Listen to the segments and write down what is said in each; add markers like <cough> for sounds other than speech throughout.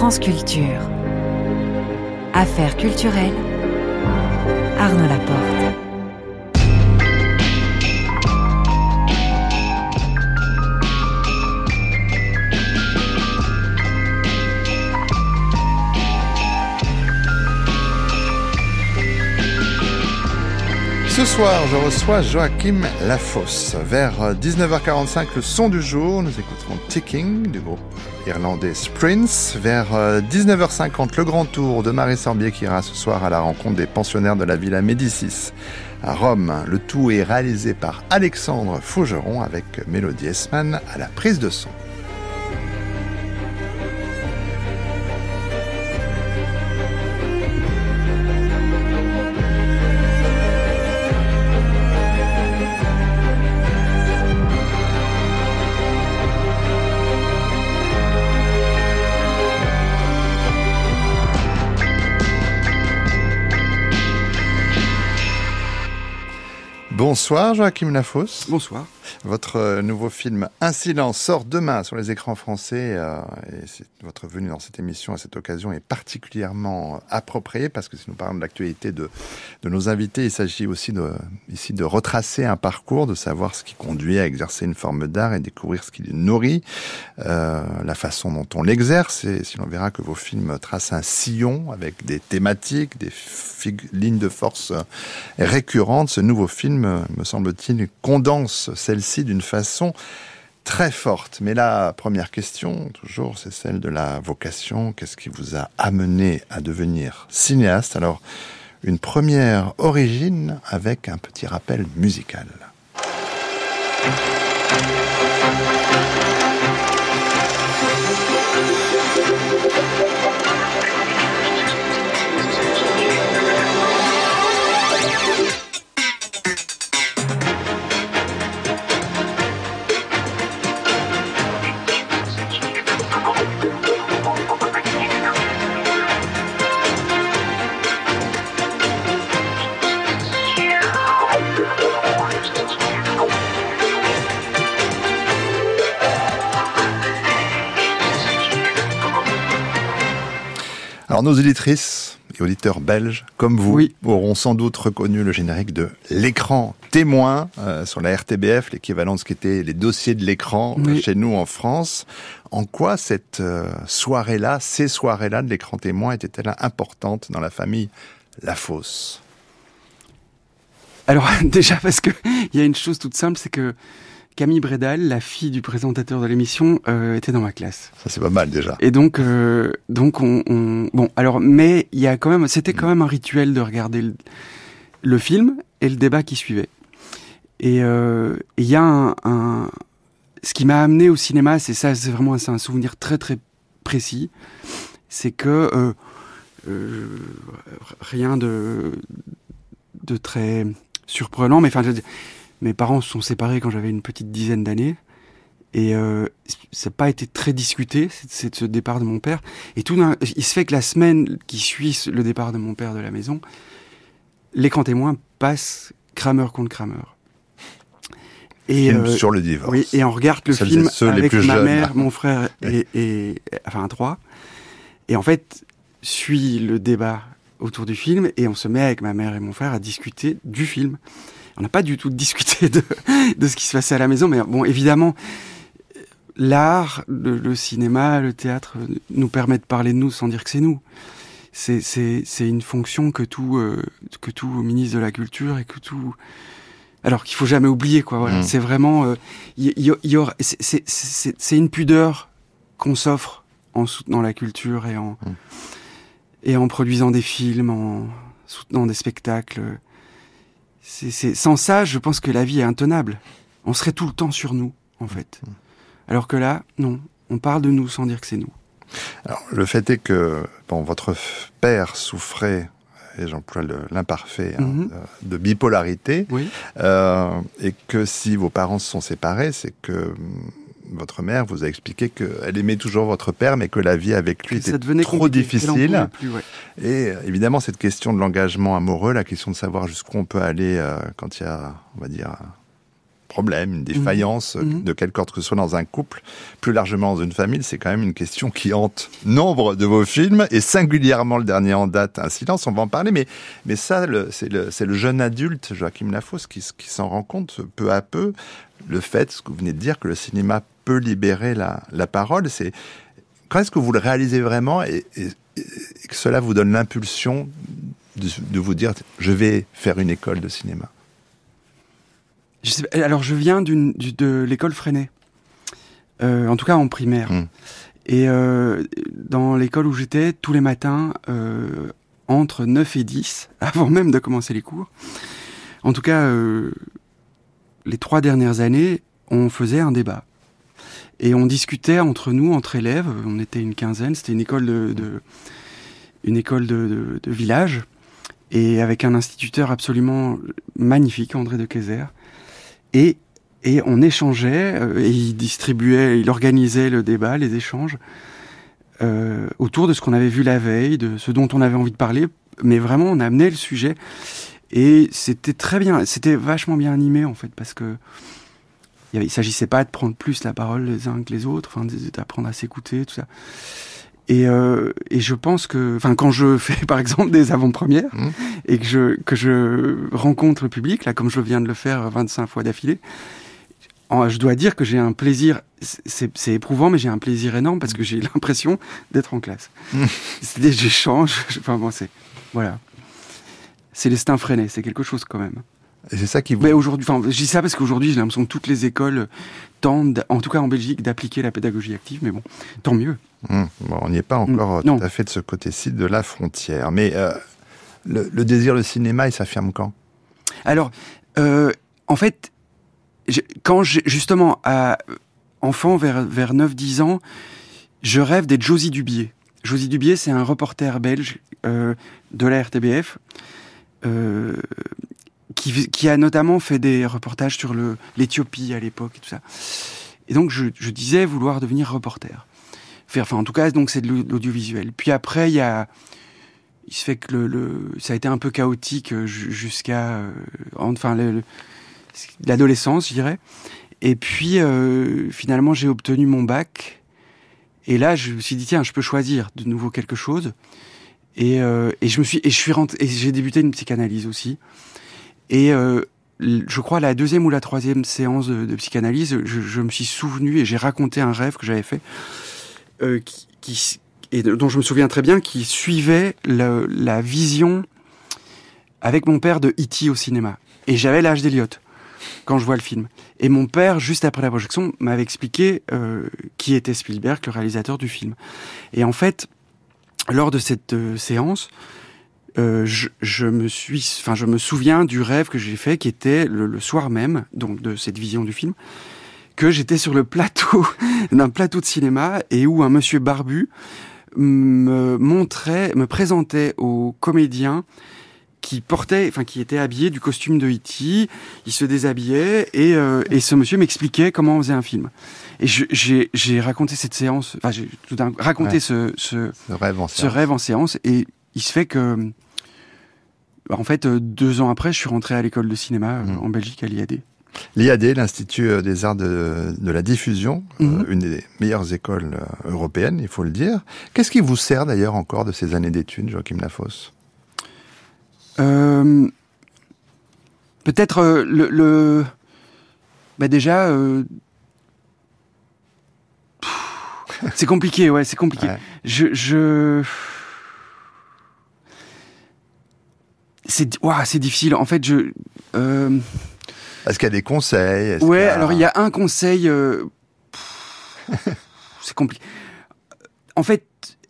France. Affaires culturelles. Arnaud Laporte. Ce soir, je reçois Joachim Lafosse. Vers 19h45, le son du jour, nous écouterons Ticking du groupe irlandais Sprints. Vers 19h50, le grand tour de Marie Sorbier qui ira ce soir à la rencontre des pensionnaires de la Villa Médicis à Rome. Le tout est réalisé par Alexandre Faugeron avec Mélodie Esman à la prise de son. Bonsoir Joachim Lafosse. Bonsoir. Votre euh, nouveau film Un silence sort demain sur les écrans français euh, et votre venue dans cette émission à cette occasion est particulièrement appropriée parce que si nous parlons de l'actualité de, de nos invités, il s'agit aussi ici de retracer un parcours, de savoir ce qui conduit à exercer une forme d'art et découvrir ce qui les nourrit, euh, la façon dont on l'exerce et si l'on verra que vos films tracent un sillon avec des thématiques, des lignes de force récurrentes, ce nouveau film, me semble-t-il, condense celle d'une façon très forte. Mais la première question, toujours, c'est celle de la vocation. Qu'est-ce qui vous a amené à devenir cinéaste? Alors, une première origine avec un petit rappel musical. Alors nos éditrices et auditeurs belges, comme vous, auront sans doute reconnu le générique de l'écran témoin euh, sur la RTBF, l'équivalent de ce qu'étaient les dossiers de l'écran euh, chez nous en France. En quoi cette euh, soirée-là, ces soirées-là de l'écran témoin étaient-elles importantes dans la famille La Fosse? Alors <laughs> déjà parce que <laughs> il y a une chose toute simple, c'est que Camille Bredal, la fille du présentateur de l'émission, euh, était dans ma classe. Ça c'est pas mal déjà. Et donc, euh, donc on, on, bon, alors, mais il y a quand même, c'était quand même un rituel de regarder le, le film et le débat qui suivait. Et euh, il y a un, un ce qui m'a amené au cinéma, c'est ça, c'est vraiment un souvenir très très précis, c'est que euh, euh, rien de de très surprenant, mais enfin, je veux dire, mes parents se sont séparés quand j'avais une petite dizaine d'années. Et euh, ça n'a pas été très discuté, c'est ce départ de mon père. Et tout il se fait que la semaine qui suit le départ de mon père de la maison, l'écran témoin passe Kramer contre Kramer. Et euh, sur le divorce. Oui, et on regarde le film avec ma mère, mon frère et, et, enfin trois. Et en fait, suit le débat autour du film et on se met avec ma mère et mon frère à discuter du film on n'a pas du tout discuté de, de ce qui se passait à la maison, mais bon, évidemment, l'art, le, cinéma, le théâtre nous permet de parler de nous sans dire que c'est nous. C'est, c'est, c'est une fonction que tout, euh, que tout ministre de la culture et que tout, alors qu'il faut jamais oublier quoi. Voilà, mmh. c'est vraiment, il y, y, aura, c'est, c'est, c'est, une pudeur qu'on s'offre en soutenant la culture et en mmh. et en produisant des films, en soutenant des spectacles c'est, sans ça, je pense que la vie est intenable. On serait tout le temps sur nous, en fait. Alors que là, non, on parle de nous sans dire que c'est nous. Alors, le fait est que bon, votre père souffrait, et j'emploie l'imparfait, hein, mhm. de bipolarité, oui. euh, et que si vos parents se sont séparés, c'est que votre mère vous a expliqué qu'elle aimait toujours votre père, mais que la vie avec lui était trop difficile. Et euh, évidemment, cette question de l'engagement amoureux, la question de savoir jusqu'où on peut aller euh, quand il y a, on va dire, problème, une défaillance, mhm. De quelque sorte que ce soit dans un couple, plus largement dans une famille, c'est quand même une question qui hante nombre de vos films, et singulièrement le dernier en date, Un silence, on va en parler, mais, mais ça, c'est le, le, jeune adulte, Joachim Lafosse, qui, qui s'en rend compte peu à peu, le fait, ce que vous venez de dire, que le cinéma peut libérer la, la parole, c'est quand est-ce que vous le réalisez vraiment et, que cela vous donne l'impulsion de, de, vous dire je vais faire une école de cinéma? Alors je viens d'une, de l'école Freinet, euh, en tout cas en primaire. Hmm. Et euh, dans l'école où j'étais, tous les matins, euh, entre 9 et 10, <laughs> avant même de commencer les cours, en tout cas les trois dernières années, on faisait un débat. Et on discutait entre nous, entre élèves, on était une quinzaine, c'était une école de, une école de, de, village, et avec un instituteur absolument magnifique, André de Kayser, et, on échangeait, euh, et il distribuait, il organisait le débat, les échanges, euh, autour de ce qu'on avait vu la veille, de ce dont on avait envie de parler, mais vraiment on amenait le sujet. Et c'était très bien, c'était vachement bien animé en fait, parce que il s'agissait pas de prendre plus la parole les uns que les autres, enfin d'apprendre à s'écouter, tout ça. Et, euh, et je pense que, enfin, quand je <laughs> fais par exemple des avant-premières mmh. et que je que je rencontre le public, là, comme je viens de le faire 25 fois d'affilée, je dois dire que j'ai un plaisir. C'est éprouvant, mais j'ai un plaisir énorme parce que j'ai <laughs> l'impression d'être en classe. Mmh. C'est des échanges. <laughs> Enfin bon, c'est voilà. C'est l'estin freiné. C'est quelque chose quand même. Et c'est ça qui vous... Mais aujourd'hui, enfin, je dis ça parce qu'aujourd'hui, j'ai l'impression que toutes les écoles tentent, en tout cas en Belgique, d'appliquer la pédagogie active, mais bon, tant mieux. Hum, bon, on n'y est pas encore hum, tout à fait de ce côté-ci de la frontière. Mais euh, le, désir de cinéma, il s'affirme quand? Alors, euh, en fait, quand justement, à enfant, vers, vers 9-10 ans, je rêve d'être Josie Dubier. Josie Dubier, c'est un reporter belge euh, de la RTBF. Euh, qui, a notamment fait des reportages sur l'Éthiopie à l'époque et tout ça. Et donc je, disais vouloir devenir reporter. Enfin en tout cas donc c'est de l'audiovisuel. Puis après il y a il se fait que le, ça a été un peu chaotique euh, jusqu'à euh, enfin l'adolescence je dirais. Et puis euh, finalement j'ai obtenu mon bac et là je me suis dit tiens je peux choisir de nouveau quelque chose. Et, et je me suis et je suis rentré et j'ai débuté une psychanalyse aussi. Et euh, je crois la deuxième ou la troisième séance de, psychanalyse, je, me suis souvenu et j'ai raconté un rêve que j'avais fait, euh, et dont je me souviens très bien, qui suivait la vision avec mon père de E.T. au cinéma. Et j'avais l'âge d'Eliott quand je vois le film. Et mon père, juste après la projection, m'avait expliqué euh, qui était Spielberg, le réalisateur du film. Et en fait, lors de cette séance, euh, je, me suis, enfin, je me souviens du rêve que j'ai fait, qui était le, soir même, donc de cette vision du film, que j'étais sur le plateau <laughs> d'un plateau de cinéma et où un monsieur barbu me montrait, me présentait aux comédiens qui portait, enfin qui était habillé du costume de E.T. Il se déshabillait et, euh, et ce monsieur m'expliquait comment on faisait un film. Et j'ai raconté cette séance, enfin j'ai raconté ce, ce, rêve ce, rêve en séance et il se fait que, en fait, euh, deux ans après, je suis rentré à l'école de cinéma euh, mmh. en Belgique à l'IAD. L'IAD, l'Institut euh, des arts de, la diffusion, mmh. une des meilleures écoles européennes, il faut le dire. Qu'est-ce qui vous sert d'ailleurs encore de ces années d'études, Joachim Lafosse? Peut-être le, Bah déjà, c'est compliqué, ouais, c'est compliqué. Je, je, c'est c'est difficile. En fait, je. Euh... Est-ce qu'il y a des conseils? Ouais, alors il y a un conseil. Euh, <laughs> c'est compliqué. En fait,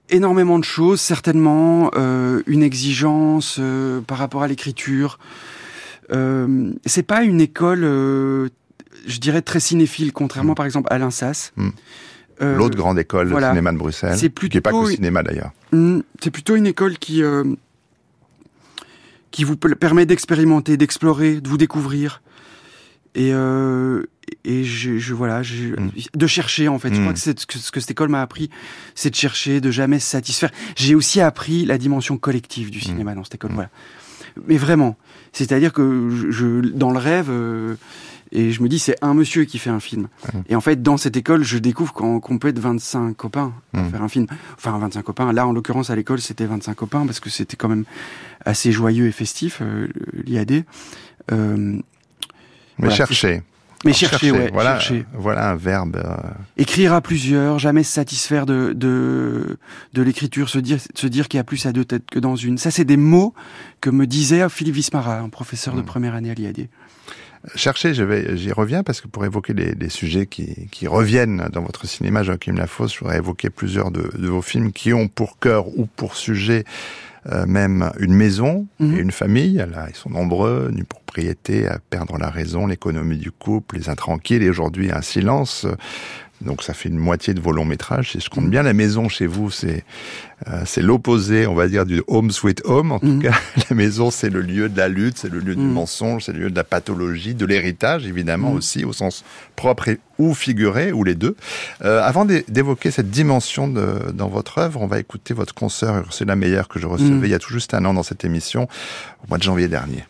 énormément de choses, certainement euh, une exigence par rapport à l'écriture. c'est pas une école, je dirais très cinéphile, contrairement mm. par exemple à l'INSAS. Mm. L'autre grande école de cinéma de Bruxelles, c'est plutôt, qui n'est pas que le cinéma d'ailleurs. Mm, c'est plutôt une école qui qui vous permet d'expérimenter, d'explorer, de vous découvrir. Et, euh, et je, je voilà, je, mm. de chercher en fait. Je crois mm. que c'est ce que, ce que cette école m'a appris, c'est de chercher, de jamais se satisfaire. J'ai aussi appris la dimension collective du mm. cinéma dans cette école. Voilà. Mais vraiment, c'est-à-dire que je, dans le rêve, euh, Et je me dis, c'est un monsieur qui fait un film. Et en fait, dans cette école, je découvre qu'on peut être 25 copains à faire un film. Enfin, 25 copains. Là, en l'occurrence, à l'école, c'était 25 copains parce que c'était quand même assez joyeux et festif, euh, l'IAD. Euh, Mais chercher. Mais chercher, ouais. Voilà, voilà un verbe. Euh, Écrire à plusieurs, jamais se satisfaire de de, de l'écriture, se dire se dire qu'il y a plus à deux têtes que dans une. Ça, c'est des mots que me disait Philippe Vismara, un professeur de hmm. première année à l'IAD. Chercher, j'y reviens parce que pour évoquer les, les sujets qui, qui, reviennent dans votre cinéma, Joachim Lafosse, je voudrais évoquer plusieurs de, de vos films qui ont pour cœur ou pour sujet euh, même une maison mhm. et une famille. Là, ils sont nombreux, une propriété, à perdre la raison, l'économie du couple, les intranquilles, et aujourd'hui un silence. Donc ça fait une moitié de vos longs métrages. Si je compte mhm. bien, la maison chez vous, c'est euh, c'est l'opposé, on va dire, du home sweet home. En tout mhm. cas, <laughs> la maison, c'est le lieu de la lutte, c'est le lieu du mensonge, c'est le lieu de la pathologie, de l'héritage, évidemment aussi, au sens propre et, ou figuré, ou les deux. Euh, avant d'évoquer cette dimension de, dans votre œuvre, on va écouter votre consoeur c'est la meilleure que je recevais il y a tout juste un an dans cette émission, au mois de janvier dernier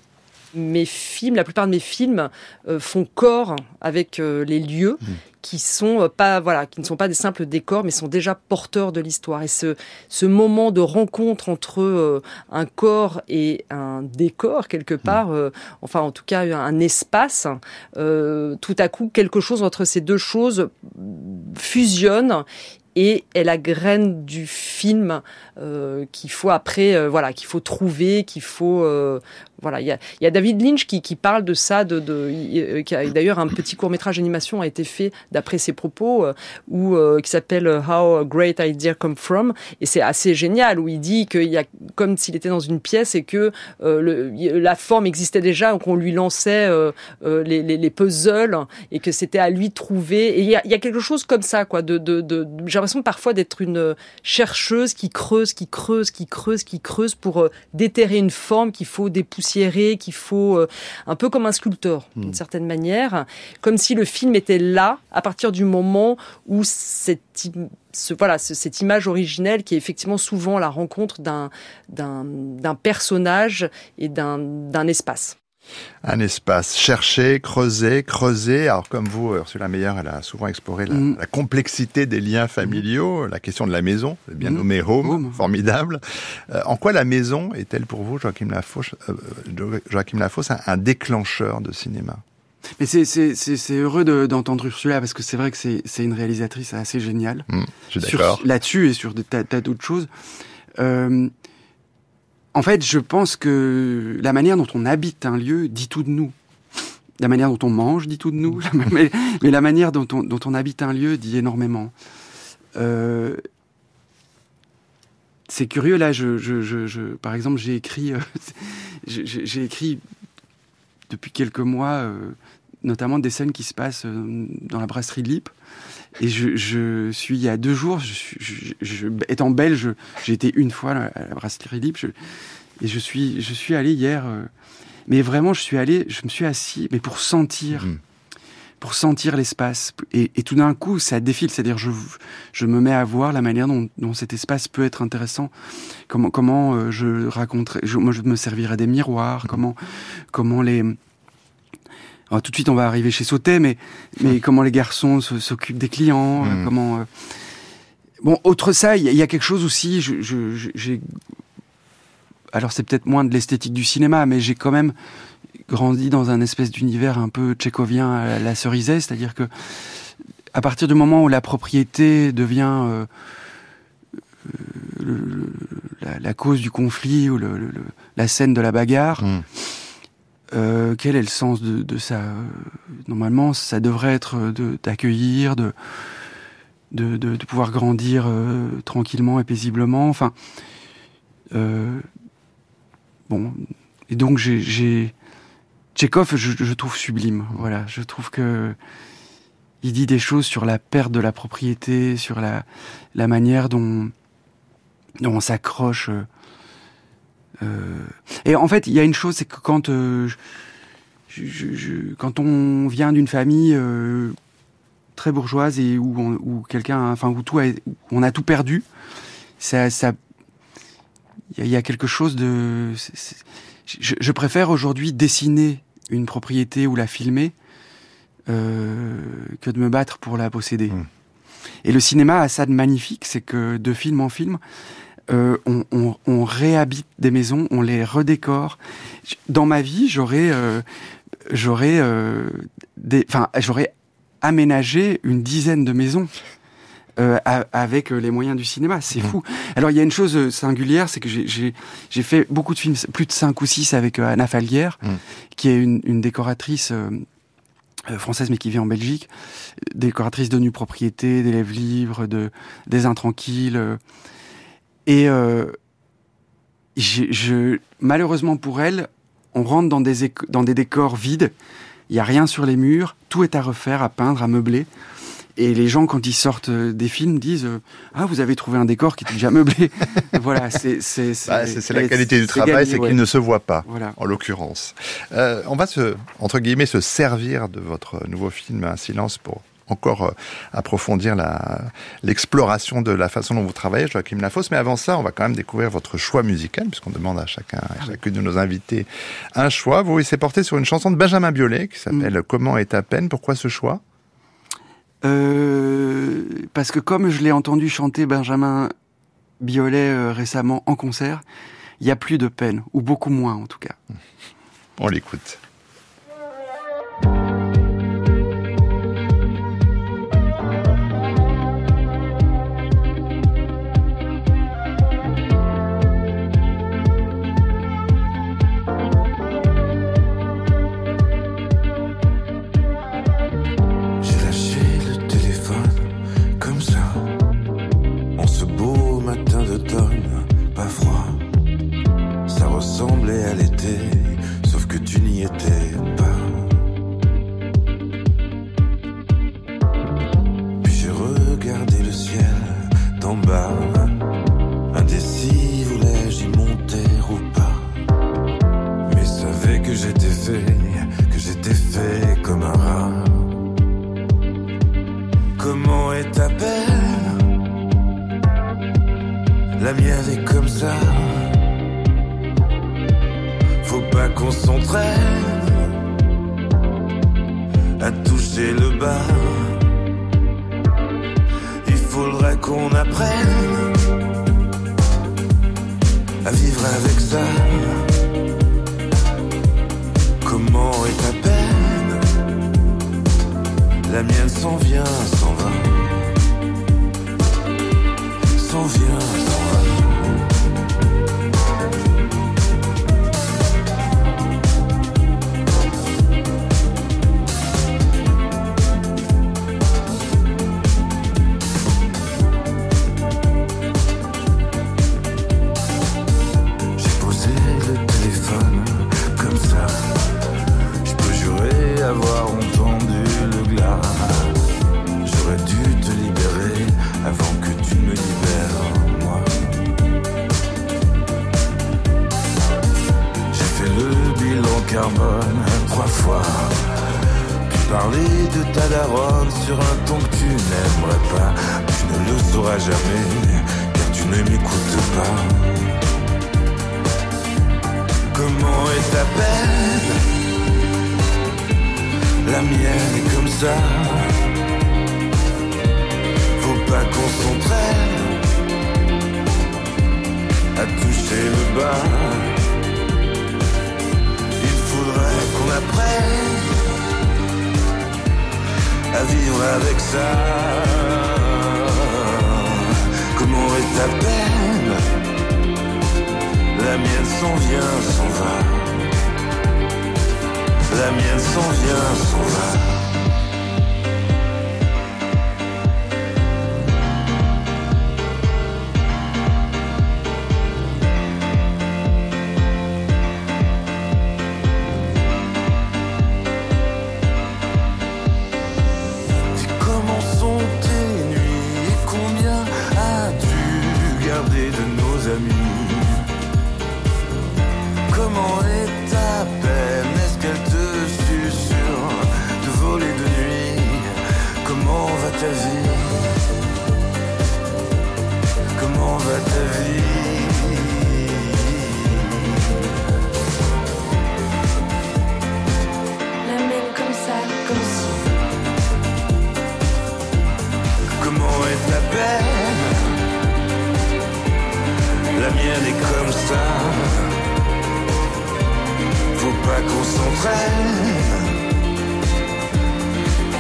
mes films, la plupart de mes films euh, font corps avec euh, les lieux mmh. qui sont euh, pas voilà, qui ne sont pas des simples décors, mais sont déjà porteurs de l'histoire. Et ce ce moment de rencontre entre un corps et un décor quelque mmh. part, enfin en tout cas un espace, tout à coup quelque chose entre ces deux choses fusionne et est la graine du film euh, qu'il faut après euh, voilà qu'il faut trouver qu'il faut euh, voilà il y a, David Lynch qui, qui parle de ça de, de qui a d'ailleurs un petit court métrage d'animation a été fait d'après ses propos ou qui s'appelle How a Great Idea Come From et c'est assez génial où il dit qu'il y a comme s'il était dans une pièce et que la forme existait déjà qu'on lui lançait les, les, les, puzzles et que c'était à lui de trouver. Et il y a, quelque chose comme ça quoi j'ai l'impression parfois d'être une chercheuse qui creuse qui creuse, qui creuse, qui creuse pour euh, déterrer une forme qu'il faut qu'il faut euh, un peu comme un sculpteur d'une hmm. certaine manière, comme si le film était là à partir du moment où cette ce, voilà, cette image originelle qui est effectivement souvent la rencontre d'un personnage et d'un espace un espace chercher, creuser, creuser. Alors comme vous, Ursula Meyer, elle a souvent exploré la, mm. complexité des liens familiaux, la question de la maison, bien mm. nommé home, formidable. Euh, en quoi la maison est-elle pour vous, Joachim Lafosse, euh, Joachim Lafosse un, déclencheur de cinéma? Mais c'est heureux d'entendre Ursula parce que c'est vrai que c'est une réalisatrice assez géniale. Mm, je suis d'accord. Là-dessus et sur des tas, d'autres choses. Euh, en fait, je pense que la manière dont on habite un lieu dit tout de nous. La manière dont on mange dit tout de nous, <laughs> mais, la manière dont on, habite un lieu dit énormément. Euh, c'est curieux, là, je, par exemple, j'ai écrit, euh, <laughs> j'ai écrit depuis quelques mois, euh, notamment des scènes qui se passent dans la brasserie de Lippe. Et je, je, suis il y a deux jours, je, je, étant belge, j'ai été une fois à la brasserie libre, et je suis, je suis allé hier. Euh, mais vraiment, je suis allé, je me suis assis, mais pour sentir, mmh. pour sentir l'espace. Et, et, tout d'un coup, ça défile, c'est-à-dire je, je me mets à voir la manière dont, dont cet espace peut être intéressant. Comment, comment euh, je raconterai, je, moi je me servirai des miroirs, mmh. comment, comment les tout de suite, on va arriver chez Sauté, mais, mais comment les garçons s'occupent des clients, euh, hmm. comment. Euh, bon, autre ça, il y, a quelque chose aussi. j'ai. Alors, c'est peut-être moins de l'esthétique du cinéma, mais j'ai quand même grandi dans un espèce d'univers un peu tchécovien à la cerisée, c'est-à-dire que à partir du moment où la propriété devient euh, la, cause du conflit ou le, la scène de la bagarre. Hmm. Euh, quel est le sens de, ça? Normalement, ça devrait être d'accueillir, de, de, pouvoir grandir euh, tranquillement et paisiblement. Enfin, euh, bon, et donc j'ai Tchekhov, je, je, trouve sublime. Voilà, je trouve que il dit des choses sur la perte de la propriété, sur la, la manière dont, dont on s'accroche euh, et en fait, il y a une chose, c'est que quand euh, je, quand on vient d'une famille euh, très bourgeoise et où, où quelqu'un, enfin où tout, a, on a tout perdu, ça, ça, il y, a quelque chose de. je, je, préfère aujourd'hui dessiner une propriété ou la filmer que de me battre pour la posséder. Mmh. Et le cinéma a ça de magnifique, c'est que de film en film, euh, on, on, on, réhabite des maisons, on les redécore. Dans ma vie, j'aurais, euh, j'aurais, euh, enfin, j'aurais aménagé une dizaine de maisons. Euh, avec les moyens du cinéma, c'est mmh. fou. Alors il y a une chose singulière, c'est que j'ai fait beaucoup de films, plus de cinq ou six avec Anna Falguière, mmh. qui est une, une décoratrice euh, française mais qui vit en Belgique, décoratrice de nue propriété, d'élèves libres, de des intranquilles. Euh, et euh, je, malheureusement pour elle, on rentre dans des, dans des décors vides. Il y a rien sur les murs, tout est à refaire, à peindre, à meubler. Et les gens, quand ils sortent euh, des films, disent euh, Ah, vous avez trouvé un décor qui était déjà meublé. <laughs> voilà, c'est c'est bah, la qualité du travail, c'est qu'il ne se voit pas, voilà. en l'occurrence. Euh, on va se, entre guillemets, se servir de votre nouveau film Un silence pour encore euh, approfondir l'exploration de la façon dont vous travaillez, Joachim Lafosse. Mais avant ça, on va quand même découvrir votre choix musical, puisqu'on demande à chacun, à ah chacune de nos invités un choix. Vous, il s'est porté sur une chanson de Benjamin Biolay qui s'appelle mm. Comment est ta peine Pourquoi ce choix? Euh, parce que comme je l'ai entendu chanter Benjamin Biolay euh, récemment en concert, il y a plus de peine, ou beaucoup moins en tout cas. On l'écoute. La mienne est comme ça. Faut pas qu'on s'entraîne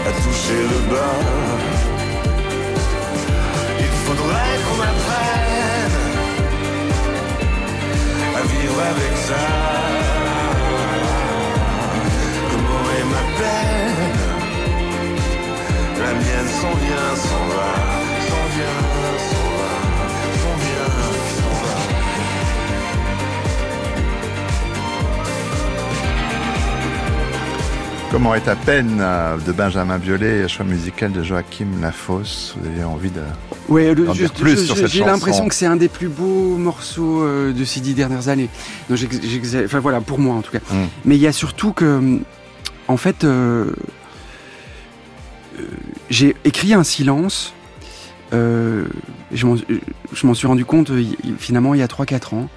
à toucher le bas. Il faudrait qu'on apprenne à vivre avec ça. Comment est ma peine? La mienne s'en vient, s'en va, Comment est ta peine euh, de Benjamin Biolay, choix musical de Joachim Lafosse? Vous avez envie de dire plus je- sur cette j'ai l'impression que c'est un des plus beaux morceaux euh, de ces dix dernières années. Donc, enfin voilà, pour moi en tout cas. Mm. Mais il y a surtout que, en fait, euh, euh, j'ai écrit un silence. Euh, je m'en- je m'en suis rendu compte euh, finalement il y a 3-4 ans,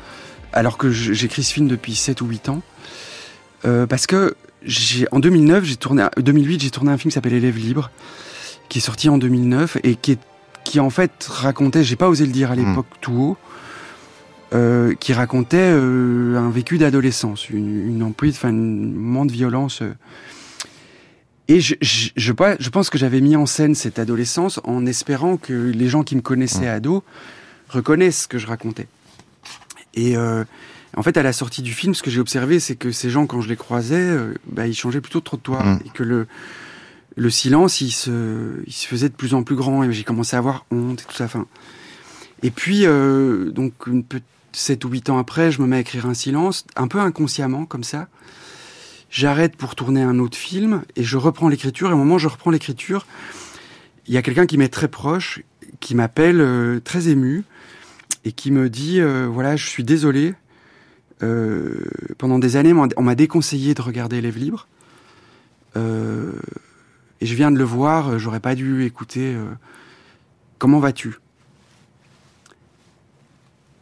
alors que j'écris ce film depuis 7 ou 8 ans. Euh, parce que en 2009, j'ai tourné, 2008, j'ai tourné un film qui s'appelle Élèves libres, qui est sorti en 2009 et qui est qui en fait racontait, j'ai pas osé le dire à l'époque tout haut, euh, qui racontait euh, un vécu d'adolescence, une, une emprise, enfin un moment de violence. Et je, je, je, je pense que j'avais mis en scène cette adolescence en espérant que les gens qui me connaissaient ado reconnaissent ce que je racontais. Et euh, en fait, à la sortie du film, ce que j'ai observé, c'est que ces gens, quand je les croisais, euh, bah, ils changeaient plutôt de trottoir. Mm. Et que le, le silence, il se, il se faisait de plus en plus grand. Et j'ai commencé à avoir honte et tout ça. Enfin, et puis, euh, donc, une pe- 7 ou 8 ans après, je me mets à écrire un silence, un peu inconsciemment, comme ça. J'arrête pour tourner un autre film et je reprends l'écriture. Et au moment où je reprends l'écriture, il y a quelqu'un qui m'est très proche, qui m'appelle euh, très ému et qui me dit euh, voilà, je suis désolé. Euh, pendant des années, on m'a déconseillé de regarder Élèves libres. Euh, et je viens de le voir, j'aurais pas dû écouter. comment vas-tu?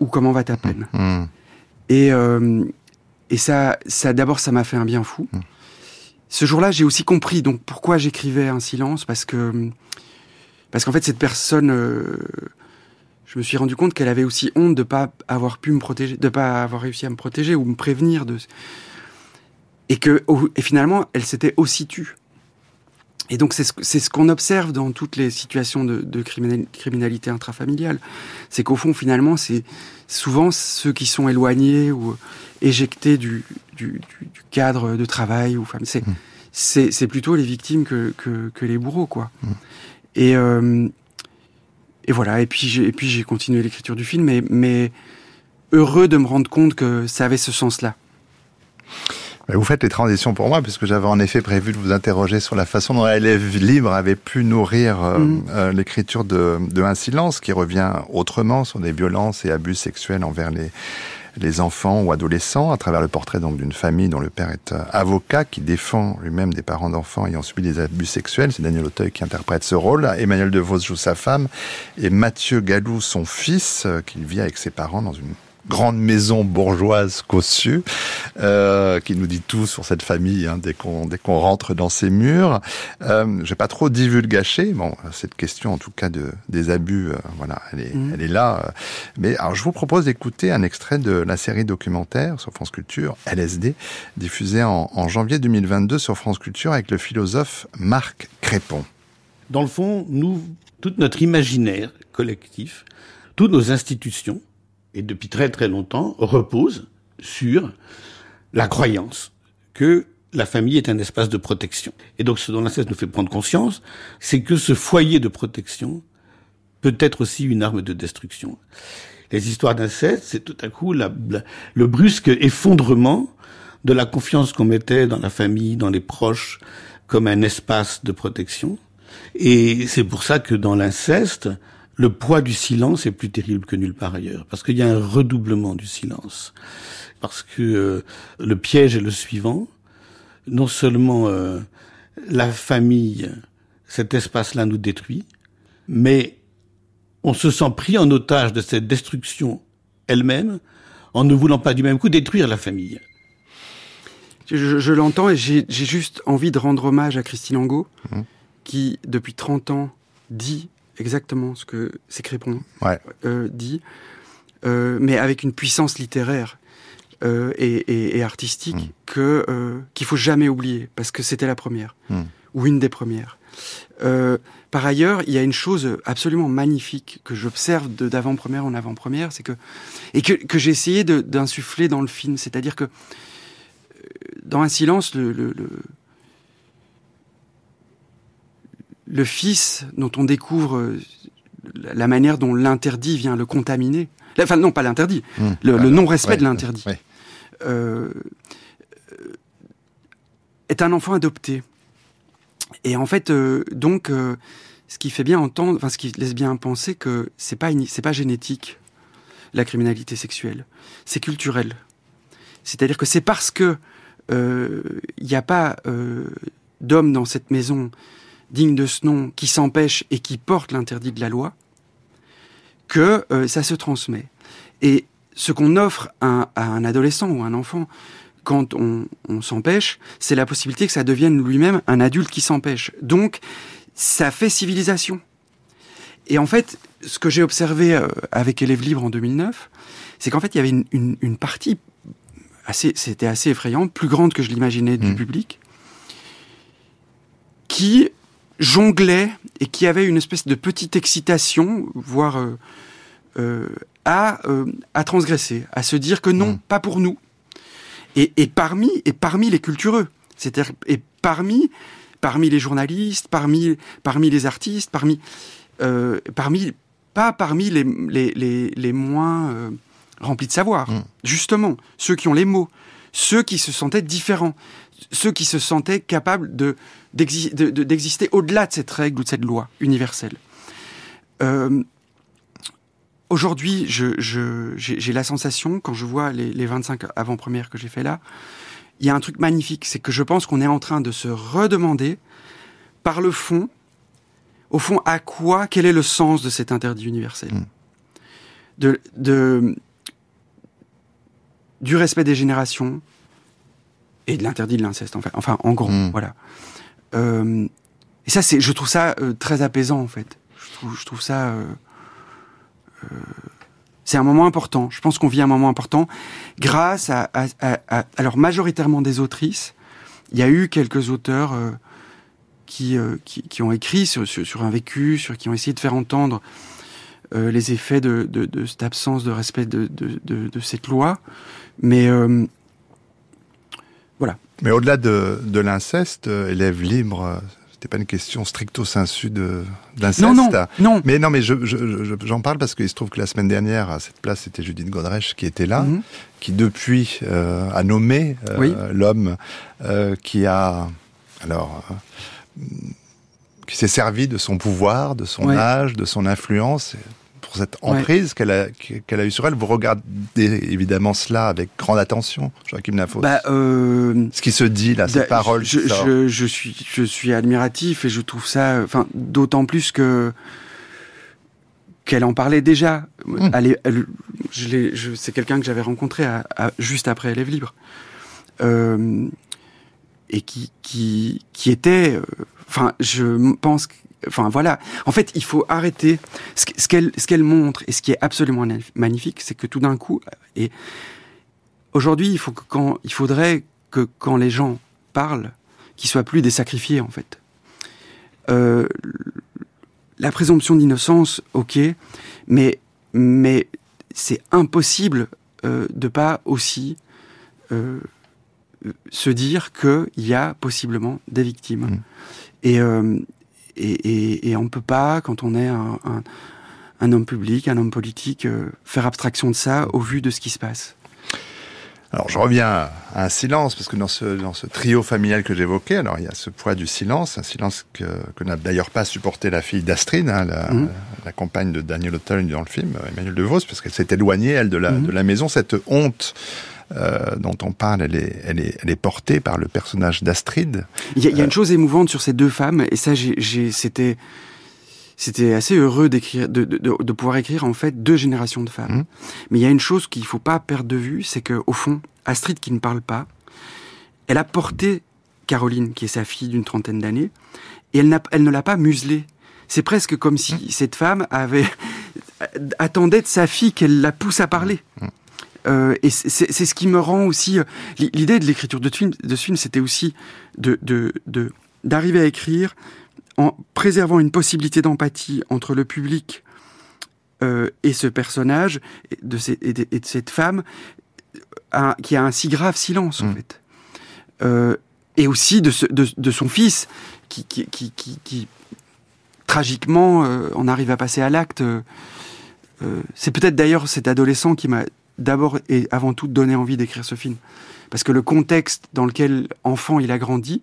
Ou comment va ta peine? Mm. et, et ça, ça d'abord, ça m'a fait un bien fou. Mm. Ce jour-là, j'ai aussi compris donc pourquoi j'écrivais un silence, parce que parce qu'en fait, cette personne, euh, je me suis rendu compte qu'elle avait aussi honte de pas avoir pu me protéger, de pas avoir réussi à me protéger ou me prévenir de, et que et finalement, elle s'était aussi tue. Et donc c'est ce, c'est ce qu'on observe dans toutes les situations de, de criminali- criminalité intrafamiliale, c'est qu'au fond, finalement, c'est souvent ceux qui sont éloignés ou éjectés du, du, du- du cadre de travail ou enfin, c'est Mm. c'est c'est plutôt les victimes que, que, que les bourreaux quoi. Et euh, et voilà. Et puis j'ai et puis j'ai continué l'écriture du film mais mais heureux de me rendre compte que ça avait ce sens là Mais Vous faites les transitions pour moi, puisque j'avais en effet prévu de vous interroger sur la façon dont l'élève libre avait pu nourrir euh, Mhm. euh, l'écriture de, de Un silence, qui revient autrement sur des violences et abus sexuels envers les, les enfants ou adolescents, à travers le portrait donc d'une famille dont le père est euh, avocat, qui défend lui-même des parents d'enfants ayant subi des abus sexuels. C'est Daniel Auteuil qui interprète ce rôle. Emmanuel DeVos joue sa femme, et Mathieu Galou son fils, euh, qui vit avec ses parents dans une grande maison bourgeoise cossue, euh, qui nous dit tout sur cette famille hein, dès qu'on dès qu'on rentre dans ses murs. Euh, je vais pas trop divulgacher. Bon, cette question en tout cas de des abus, euh, voilà, elle est Mhm. elle est là. euh. Mais alors je vous propose d'écouter un extrait de la série documentaire sur France Culture LSD, diffusée en, en janvier 2022 sur France Culture avec le philosophe Marc Crépon. Dans le fond, nous, tout notre imaginaire collectif, toutes nos institutions, et depuis très très longtemps, reposent sur la croyance que la famille est un espace de protection. Et donc ce dont l'inceste nous fait prendre conscience, c'est que ce foyer de protection peut être aussi une arme de destruction. Les histoires d'inceste, c'est tout à coup le brusque effondrement de la confiance qu'on mettait dans la famille, dans les proches, comme un espace de protection. Et c'est pour ça que dans l'inceste, le poids du silence est plus terrible que nulle part ailleurs, parce qu'il y a un redoublement du silence. Parce que euh, le piège est le suivant, non seulement euh, la famille, cet espace-là nous détruit, mais on se sent pris en otage de cette destruction elle-même en ne voulant pas du même coup détruire la famille. je, l'entends et j'ai j'ai juste envie de rendre hommage à Christine Angot qui depuis 30 ans dit exactement ce que c'est Crépon euh, dit, euh, mais avec une puissance littéraire euh, et, artistique mm. que qu'il faut jamais oublier parce que c'était la première mm. ou une des premières. par ailleurs, il y a une chose absolument magnifique que j'observe d'avant-première en avant-première, c'est que et que, que j'ai essayé d'insuffler dans le film, c'est-à-dire que dans un silence, le, le, le fils dont on découvre euh, la manière dont l'interdit vient le contaminer, enfin non pas l'interdit, mmh. le, non-respect de l'interdit, euh, est un enfant adopté. Et en fait, euh, donc, ce qui fait bien entendre, enfin, ce qui laisse bien penser que c'est pas c'est pas génétique la criminalité sexuelle, c'est culturel. C'est-à-dire que c'est parce que il n'y a pas d'homme dans cette maison digne de ce nom qui s'empêche et qui porte l'interdit de la loi, que euh, ça se transmet. Et ce qu'on offre à, un adolescent ou un enfant quand on, s'empêche, c'est la possibilité que ça devienne lui-même un adulte qui s'empêche. Donc, ça fait civilisation. Et en fait, ce que j'ai observé euh, avec Élèves Libres en 2009, c'est qu'en fait, il y avait une, partie assez, c'était assez effrayant, plus grande que je l'imaginais du mmh. public, qui jonglait et qui avait une espèce de petite excitation, voire euh, euh, à, euh, à transgresser, à se dire que non, mm. pas pour nous. Et, et, parmi et parmi les cultureux, c'est-à-dire et parmi parmi les journalistes, parmi parmi les artistes, parmi parmi pas parmi les les, les, les moins remplis de savoir, mm. justement ceux qui ont les mots, ceux qui se sentaient différents, ceux qui se sentaient capables de d'exister au-delà de cette règle ou de cette loi universelle. Euh, aujourd'hui, j'ai la sensation, quand je vois les, les 25 avant-premières que j'ai fait là, il y a un truc magnifique, c'est que je pense qu'on est en train de se redemander, par le fond, au fond, à quoi, quel est le sens de cet interdit universel mm. de, de, Du respect des générations, et de l'interdit de l'inceste, enfin, enfin, en gros, hmm. voilà. Euh, et ça, c'est, je trouve ça euh, très apaisant, en fait. Je trouve, je trouve ça. Euh, c'est un moment important. Je pense qu'on vit un moment important grâce à, à, à, alors majoritairement des autrices. Il y a eu quelques auteurs qui, qui, qui, ont écrit sur, sur, sur, un vécu, sur qui ont essayé de faire entendre les effets de, de, de, cette absence de respect de, de cette loi. Mais mais au-delà de, de l'inceste, euh, élève libre, euh, c'était pas une question stricto sensu de d'inceste. Non, non, non. Mais non, mais j'en je, j'en parle parce qu'il se trouve que la semaine dernière, à cette place, c'était Judith Godrèche qui était là, mhm. qui depuis euh, a nommé euh, l'homme euh, qui a alors qui s'est servi de son pouvoir, de son âge, de son influence cette emprise qu'elle a, qu'elle a eue sur elle. Vous regardez évidemment cela avec grande attention, Joachim Lafos. Bah, euh, Ce qui se dit là, ces paroles. Je, je, je, suis, je suis admiratif et je trouve ça, enfin, d'autant plus que qu'elle en parlait déjà. Mmh. Elle, je je, c'est quelqu'un que j'avais rencontré à, juste après Élève Libre. Euh, et qui, qui, qui était, euh, enfin, je pense Enfin voilà. En fait, il faut arrêter. Ce qu'elle ce qu'elle montre et ce qui est absolument magnifique, c'est que tout d'un coup, et aujourd'hui, il faut que quand il faudrait que quand les gens parlent, qu'ils soient plus des sacrifiés en fait. Euh, la présomption d'innocence, ok, mais mais c'est impossible euh, de pas aussi euh, se dire qu'il y a possiblement des victimes. Mmh. Et, euh, et, et, on ne peut pas, quand on est un, un, homme public, un homme politique, euh, faire abstraction de ça au vu de ce qui se passe. Alors je reviens à un silence, parce que dans ce, dans ce trio familial que j'évoquais, alors il y a ce poids du silence, un silence que, que n'a d'ailleurs pas supporté la fille d'Astrid, hein, la, mmh. la, compagne de Daniel Auteuil dans le film, Emmanuel DeVos, parce qu'elle s'est éloignée, elle, de la, mmh. de la maison, cette honte euh, dont on parle, elle est, elle, est, elle est portée par le personnage d'Astrid. Il y, a, y a une euh, chose émouvante sur ces deux femmes, et ça, c'était, c'était assez heureux d'écrire, de, de, de, pouvoir écrire en fait deux générations de femmes. Mmh. Mais il y a une chose qu'il faut pas perdre de vue, c'est que au fond, Astrid qui ne parle pas, elle a porté Caroline, qui est sa fille d'une trentaine d'années, et elle, elle ne l'a pas muselée. c'est presque comme si cette femme avait attendait de sa fille qu'elle la pousse à parler. Euh, et c'est ce qui me rend aussi l'idée de l'écriture de, de, ce film, c'était aussi de d'arriver de, à écrire en préservant une possibilité d'empathie entre le public euh, et ce personnage de et, de, cette femme qui a un si grave silence en mm. fait. Euh, et aussi de, de, son fils qui, qui, qui, qui tragiquement euh, on arrive à passer à l'acte. c'est peut-être d'ailleurs cet adolescent qui m'a d'abord et avant tout donné envie d'écrire ce film. Parce que le contexte dans lequel enfant il a grandi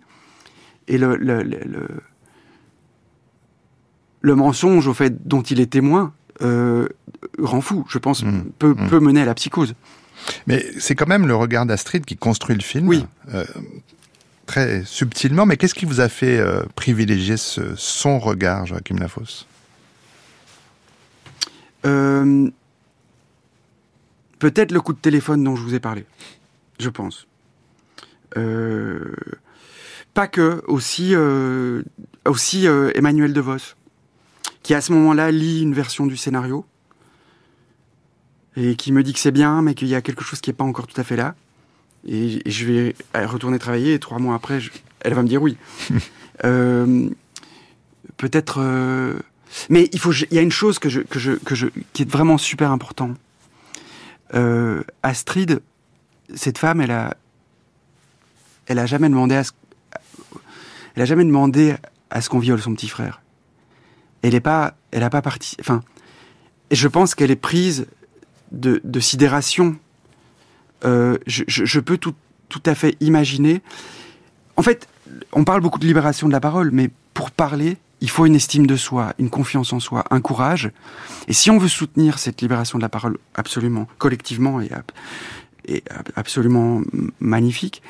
et le, le, le, le mensonge au fait dont il est témoin euh, rend fou, je pense, mmh. peut, mmh. peut, mener à la psychose. Mais c'est quand même le regard d'Astrid qui construit le film. Oui. Euh, très subtilement, mais qu'est-ce qui vous a fait euh, privilégier ce, son regard, Joachim Lafosse? Euh, Peut-être le coup de téléphone dont je vous ai parlé, je pense. Euh, pas que, aussi, euh, aussi euh, Emmanuel DeVos qui à ce moment-là lit une version du scénario et qui me dit que c'est bien, mais qu'il y a quelque chose qui n'est pas encore tout à fait là. Et, je vais retourner travailler et trois mois après, elle va me dire oui. <laughs> Peut-être. Mais il faut. Il y a une chose que je, que je, que je, qui est vraiment super important. Euh, Astrid, cette femme, elle a, elle a jamais demandé à ce, elle a jamais demandé à ce qu'on viole son petit frère elle est pas, elle a pas parti. Enfin, je pense qu'elle est prise de, sidération. Euh, je, peux tout à fait imaginer. En fait, on parle beaucoup de libération de la parole, mais pour parler, il faut une estime de soi, une confiance en soi, un courage. Et si on veut soutenir cette libération de la parole absolument, collectivement et, et absolument magnifique,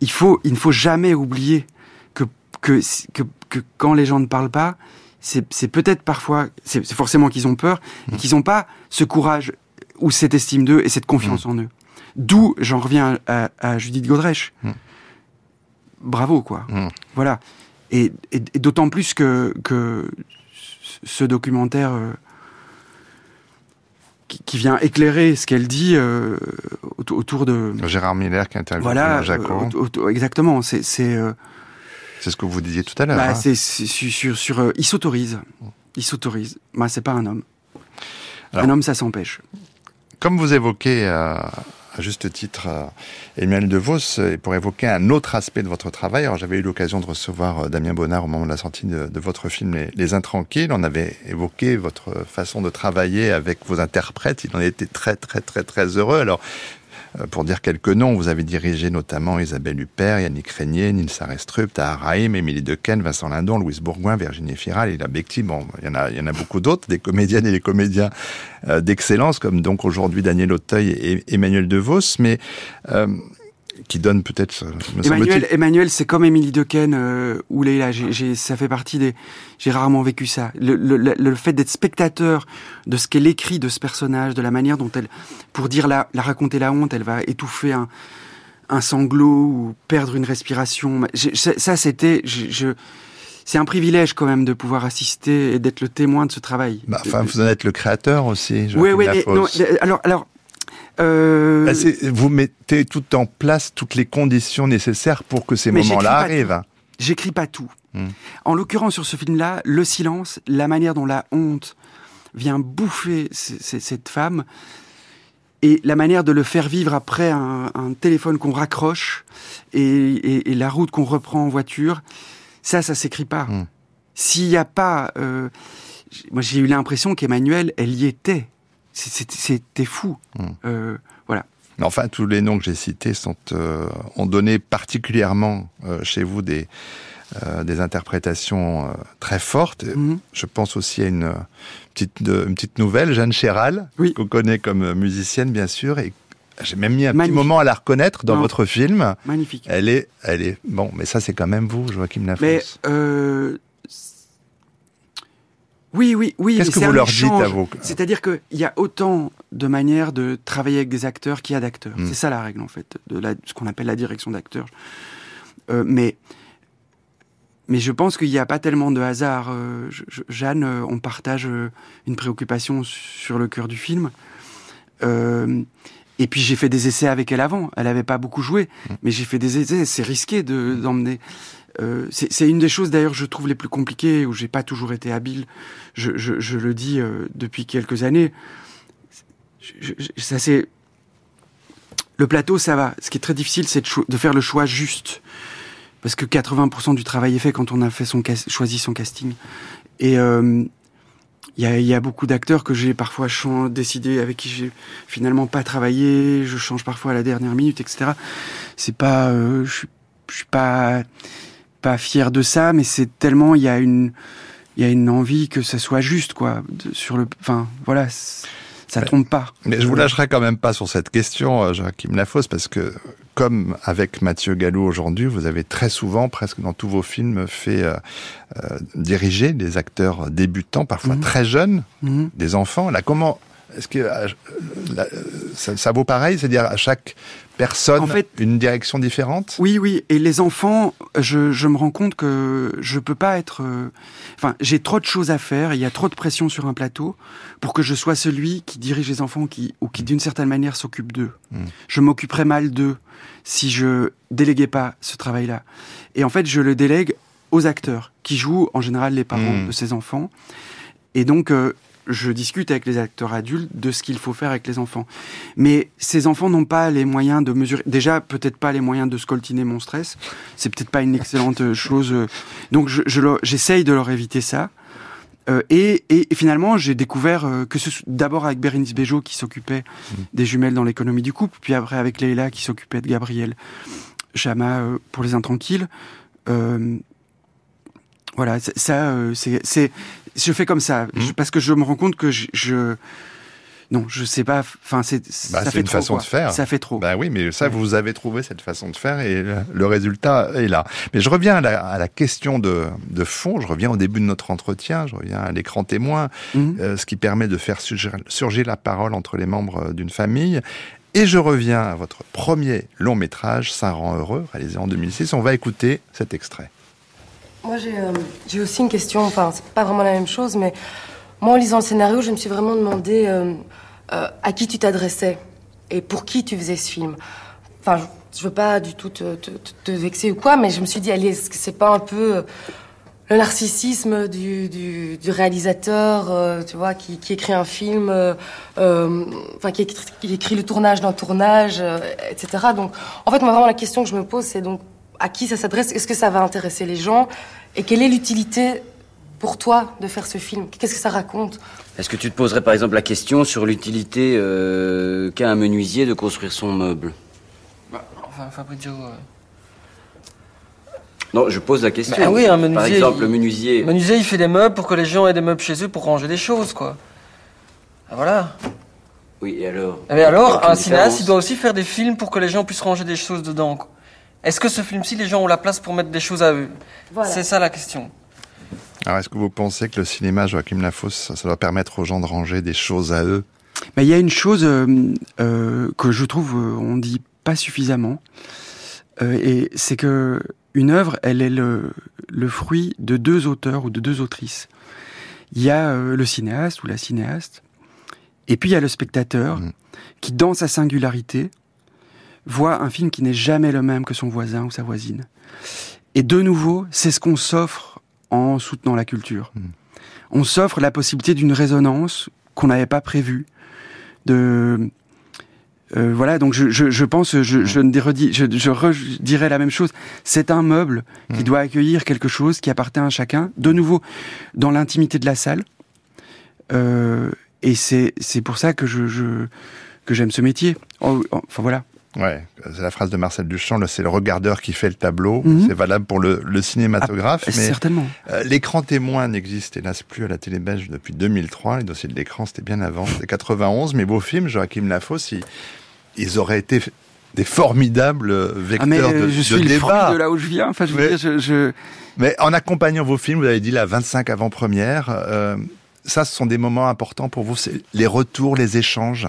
il faut, il ne faut jamais oublier que, que, que, que quand les gens ne parlent pas, c'est peut-être parfois, c'est forcément qu'ils ont peur, et qu'ils n'ont pas ce courage ou cette estime d'eux et cette confiance mm. en eux. D'où j'en reviens à, Judith Godrèche. Mm. Bravo, quoi. Mm. Voilà. Et, d'autant plus que, que ce documentaire euh, qui, vient éclairer ce qu'elle dit euh, autour de Gérard Miller qui intervient voilà, euh, exactement. C'est c'est ce que vous disiez tout à l'heure. Bah, hein. C'est sur, sur, il s'autorise. Il s'autorise. Bah, c'est pas un homme. un homme, ça s'empêche. Comme vous évoquez à juste titre euh, Emmanuel DeVos, et pour évoquer un autre aspect de votre travail, j'avais eu l'occasion de recevoir Damien Bonnard au moment de la sortie de, votre film Les, Les, Intranquilles. On avait évoqué votre façon de travailler avec vos interprètes. Il en était très très très très heureux. Alors euh, pour dire quelques noms, vous avez dirigé notamment Isabelle Huppert, Yannick Régnier, Nils Arestrup, Tahar Rahim, Émilie Dequesne, Vincent Lindon, Louise Bourgoin, Virginie Firal, Ila Becti. Bon, il y en a, il y en a beaucoup d'autres, des comédiennes et des comédiens euh, d'excellence, comme donc aujourd'hui Daniel Auteuil et Emmanuel DeVos. Mais euh, qui donne peut-être. Emmanuel, Emmanuel c'est comme Émilie Dequesne euh, ou Leila. J'ai, ça fait partie des. J'ai rarement vécu ça. Le, le, le fait d'être spectateur de ce qu'elle écrit de ce personnage, de la manière dont elle, pour dire la, la raconter la honte, elle va étouffer un, un sanglot ou perdre une respiration. Ça, c'était. Je, c'est un privilège quand même de pouvoir assister et d'être le témoin de ce travail. Bah, enfin, vous en êtes le créateur aussi. Oui, oui. Non, alors, alors, euh... Bah, vous mettez tout en place toutes les conditions nécessaires pour que ces moments-là arrivent. J'écris pas tout. Hmm. En l'occurrence, sur ce film-là, le silence, la manière dont la honte vient bouffer cette femme, et la manière de le faire vivre après un, téléphone qu'on raccroche et, la route qu'on reprend en voiture, ça, ça s'écrit pas. Hmm. S'il n'y a pas... Euh, moi, j'ai eu l'impression qu'Emmanuel, elle y était. C'était fou. Hmm. Euh, voilà. Enfin, tous les noms que j'ai cités sont, euh, ont donné particulièrement euh, chez vous des, des interprétations très fortes. Hmm. Je pense aussi à une petite, une petite nouvelle, Jeanne Chéral, qu'on connaît comme musicienne, bien sûr, et j'ai même mis un petit moment à la reconnaître dans votre film. Magnifique. Elle est, elle est, bon, mais ça c'est quand même vous, Joachim Lafosse. Mais oui, oui, oui. Qu'est-ce que vous leur dites à C'est-à-dire qu'il y a autant de manières de travailler avec des acteurs qu'il y a d'acteurs. Hmm. C'est ça la règle, en fait, de ce qu'on appelle la direction d'acteurs. Euh, mais mais je pense qu'il n'y a pas tellement de hasard. Euh, Jeanne, euh, on partage une préoccupation sur le cœur du film. et puis j'ai fait des essais avec elle avant. Elle n'avait pas beaucoup joué, mmh. mais j'ai fait des essais. C'est risqué d'emmener. C'est une des choses d'ailleurs je trouve les plus compliquées où j'ai pas toujours été habile. Je, le dis depuis quelques années. ça c'est le plateau, ça va. Ce qui est très difficile, c'est de, faire le choix juste parce que 80% du travail est fait quand on a fait son choisi son casting. Et il euh, y, a, beaucoup d'acteurs que j'ai parfois décidé avec qui j'ai finalement pas travaillé. Je change parfois à la dernière minute, etc. C'est pas, euh, je je suis pas pas fier de ça, mais c'est tellement il y a une il y a une envie que ça soit juste quoi sur le enfin voilà ça trompe pas. Mais je vous lâcherai quand même pas sur cette question, euh, Joachim Lafosse, parce que comme avec Mathieu Gallou aujourd'hui, vous avez très souvent, presque dans tous vos films, fait euh, euh diriger des acteurs débutants, parfois mhm. très jeunes, mhm. des enfants. Là, comment est-ce que ça, ça, vaut pareil? C'est-à-dire à chaque personne en fait, une direction différente? Oui, oui. Et les enfants, je, je, me rends compte que je peux pas être. Euh, enfin, j'ai trop de choses à faire. Il y a trop de pression sur un plateau pour que je sois celui qui dirige les enfants qui ou qui d'une certaine manière s'occupe d'eux. Hmm. Je m'occuperais mal d'eux si je déléguais pas ce travail-là. Et en fait, je le délègue aux acteurs qui jouent en général les parents hmm. de ces enfants. Et donc, euh, je discute avec les acteurs adultes de ce qu'il faut faire avec les enfants. Mais ces enfants n'ont pas les moyens de mesurer, déjà peut-être pas les moyens de scoltiner mon stress. C'est peut-être pas une excellente chose. Donc j'essaye je, de leur éviter ça. Euh, et, et, finalement, j'ai découvert euh, que ce d'abord avec Bérénice Bejo qui s'occupait mmh. des jumelles dans l'économie du couple, puis après avec Leila qui s'occupait de Gabriel Chama euh, pour les intranquilles. Euh, voilà, ça, euh, c'est, je fais comme ça mmh. parce que je me rends compte que je, non, je sais pas. Enfin, c'est bah, ça fait une façon de faire. Ça fait trop. Bah oui, mais ça, vous avez trouvé cette façon de faire et le, résultat est là. Mais je reviens à la, question de, de, fond. Je reviens au début de notre entretien. Je reviens à l'écran témoin, mmh. euh, ce qui permet de faire surgir, surgir la parole entre les membres d'une famille. Et je reviens à votre premier long métrage, Ça rend heureux, réalisé en 2006. On va écouter cet extrait. Moi, euh, j'ai aussi une question. Enfin, c'est pas vraiment la même chose, mais moi, en lisant le scénario, je me suis vraiment demandé euh, euh, à qui tu t'adressais et pour qui tu faisais ce film. Enfin, je, veux pas du tout te, vexer ou quoi, mais je me suis dit, allez, est-ce que c'est pas un peu le narcissisme du, réalisateur, tu vois, qui, écrit un film, enfin, qui, qui, écrit le tournage d'un tournage, etc. Donc, en fait, moi, vraiment, la question que je me pose, c'est donc à qui ça s'adresse? Est-ce que ça va intéresser les gens? Et quelle est l'utilité pour toi de faire ce film? Qu'est-ce que ça raconte? Est-ce que tu te poserais par exemple la question sur l'utilité euh, qu'a un menuisier de construire son meuble? Bah, Enfin, Fabrizio. Euh. Non, je pose la question. Bah, oui, un menuisier. Par exemple, le menuisier. Le menuisier, il fait des meubles pour que les gens aient des meubles chez eux pour ranger des choses, quoi. Ah, voilà. Oui, et alors? Mais alors, un cinéaste, il doit aussi faire des films pour que les gens puissent ranger des choses dedans, quoi. Est-ce que ce film-ci, les gens ont la place pour mettre des choses à eux C'est ça la question. Alors, est-ce que vous pensez que le cinéma, Joachim Lafosse, ça doit permettre aux gens de ranger des choses à eux? Mais il y a une chose euh, euh, que je trouve euh, on dit pas suffisamment, et c'est que une œuvre, elle est le, le, fruit de deux auteurs ou de deux autrices. Il y a le cinéaste ou la cinéaste, et puis il y a le spectateur mmh. qui, dans sa singularité, voit un film qui n'est jamais le même que son voisin ou sa voisine. Et de nouveau, c'est ce qu'on s'offre en soutenant la culture. Hmm. On s'offre la possibilité d'une résonance qu'on n'avait pas prévue. De euh, voilà, donc je, je, je pense, je, je ne redis, je, je dirais la même chose. C'est un meuble qui hmm. doit accueillir quelque chose qui appartient à chacun. De nouveau, dans l'intimité de la salle. Euh, et c'est pour ça que je, je que j'aime ce métier. Oh, oh, enfin voilà. Ouais, c'est la phrase de Marcel Duchamp, c'est le regardeur qui fait le tableau. Mhm. C'est valable pour le, le cinématographe. Ah, mais certainement. Euh, l'écran témoin n'existe hélas plus à la télé belge depuis 2003. Les dossiers de l'écran, c'était bien avant, c'était 91. Mais vos films, Joachim Lafosse, ils, ils auraient été des formidables vecteurs ah mais de, je suis de débat. de là où je viens. Enfin, je mais, dire, je, je... mais en accompagnant vos films, vous avez dit la 25 avant-première. Euh, ça, ce sont des moments importants pour vous. C'est les retours, les échanges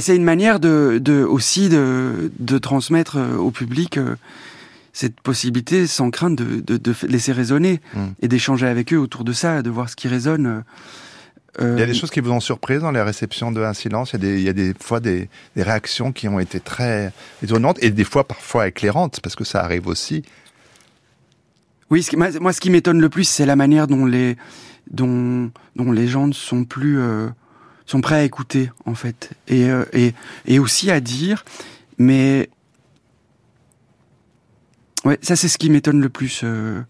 c'est une manière de, de aussi de, de, transmettre euh, au public euh, cette possibilité sans crainte de, de, laisser résonner hmm. et d'échanger avec eux autour de ça, de voir ce qui résonne. Euh, il y a des choses qui vous ont surpris dans les réceptions de Un silence? Il y a des, il y a des fois des, des, réactions qui ont été très étonnantes et des fois parfois éclairantes parce que ça arrive aussi. Oui, moi, ce qui m'étonne le plus, c'est la manière dont les dont, dont les gens ne sont plus euh, sont prêts à écouter en fait et, euh, et, et aussi à dire mais ouais ça c'est ce qui m'étonne le plus euh,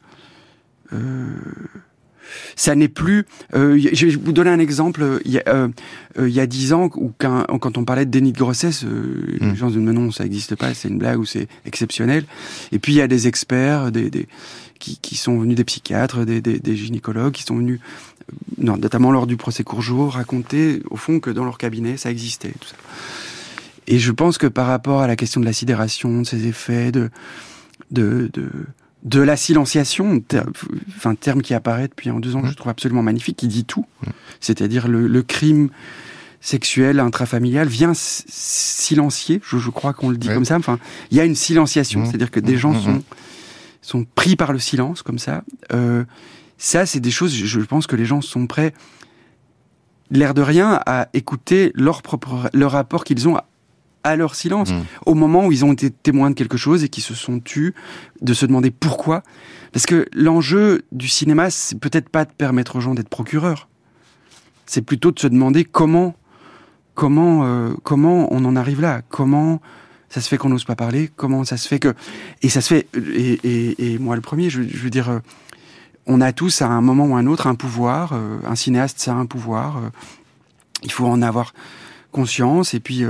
euh, ça n'est plus. Euh, je vais vous donner un exemple. Il y a, il y a dix ans, où quand, on parlait de déni de grossesse, les gens disaient mais non, ça n'existe pas, c'est une blague ou c'est exceptionnel. Et puis il y a des experts, des, des qui, qui, sont venus, des psychiatres, des, des, des gynécologues, qui sont venus, non, notamment lors du procès Courgeot, raconter au fond que dans leur cabinet ça existait. Tout ça. Et je pense que par rapport à la question de la sidération, de ses effets, de, de, de de la silenciation, enfin terme qui apparaît depuis en deux ans, je trouve absolument magnifique, qui dit tout. C'est-à-dire le, crime sexuel intrafamilial vient silencier, je, crois qu'on le dit comme ça. Enfin, il y a une silenciation, c'est-à-dire que des gens sont sont pris par le silence comme ça. Euh, ça, c'est des choses. Je pense que les gens sont prêts, l'air de rien, à écouter leur propre leur rapport qu'ils ont à leur silence, mm. au moment où ils ont été témoins de quelque chose et qui se sont tus, de se demander pourquoi. Parce que l'enjeu du cinéma, c'est peut-être pas de permettre aux gens d'être procureurs. C'est plutôt de se demander comment, comment, euh, comment on en arrive là. Comment ça se fait qu'on n'ose pas parler? Comment ça se fait que et ça se fait et, et, et moi le premier, je, je, veux dire, euh, on a tous à un moment ou à un autre un pouvoir. Euh, un cinéaste, ça a un pouvoir. il faut en avoir conscience et puis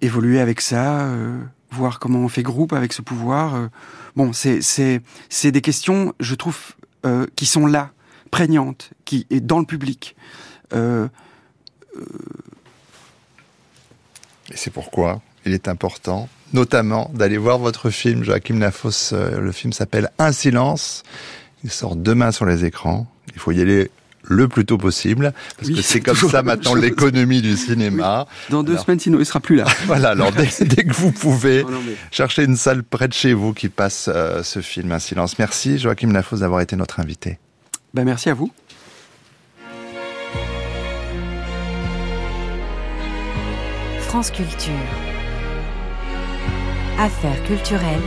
évoluer avec ça, euh, voir comment on fait groupe avec ce pouvoir. Euh. Bon, c'est c'est des questions, je trouve, euh, qui sont là, prégnantes, qui est dans le public. Et c'est pourquoi? Il est important, notamment, d'aller voir votre film, Joachim Lafosse. le film s'appelle Un silence. Il sort demain sur les écrans. Il faut y aller le plus tôt possible, parce que c'est <laughs> comme ça maintenant l'économie du cinéma. Dans deux semaines, sinon il sera plus là. <laughs> voilà, alors dès, que vous pouvez, chercher une salle près de chez vous qui passe euh, ce film, Un silence. Merci Joachim Lafosse d'avoir été notre invité. Ben, merci à vous. France Culture. Affaires culturelles.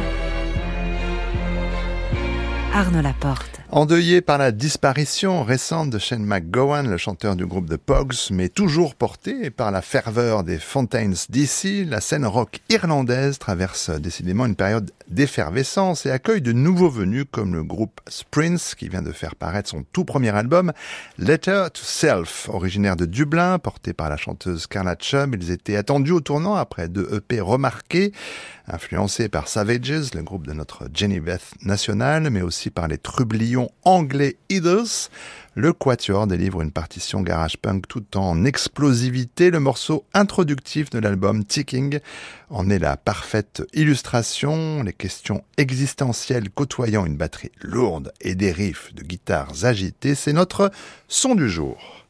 Arnaud Laporte. Endeuillé par la disparition récente de Shane McGowan, le chanteur du groupe The Pogs, mais toujours porté par la ferveur des Fontaines d'ici, la scène rock irlandaise traverse décidément une période d'effervescence et accueille de nouveaux venus comme le groupe Sprints qui vient de faire paraître son tout premier album, Letter to Self, originaire de Dublin, porté par la chanteuse Carla Chubb. Ils étaient attendus au tournant après deux EP remarqués, influencés par Savages, le groupe de notre Jenny Beth nationale, mais aussi par les trublions anglais Eaters. Le Quatuor délivre une partition garage punk tout en explosivité. Le morceau introductif de l'album Ticking en est la parfaite illustration. Les questions existentielles côtoyant une batterie lourde et des riffs de guitares agités, c'est notre son du jour.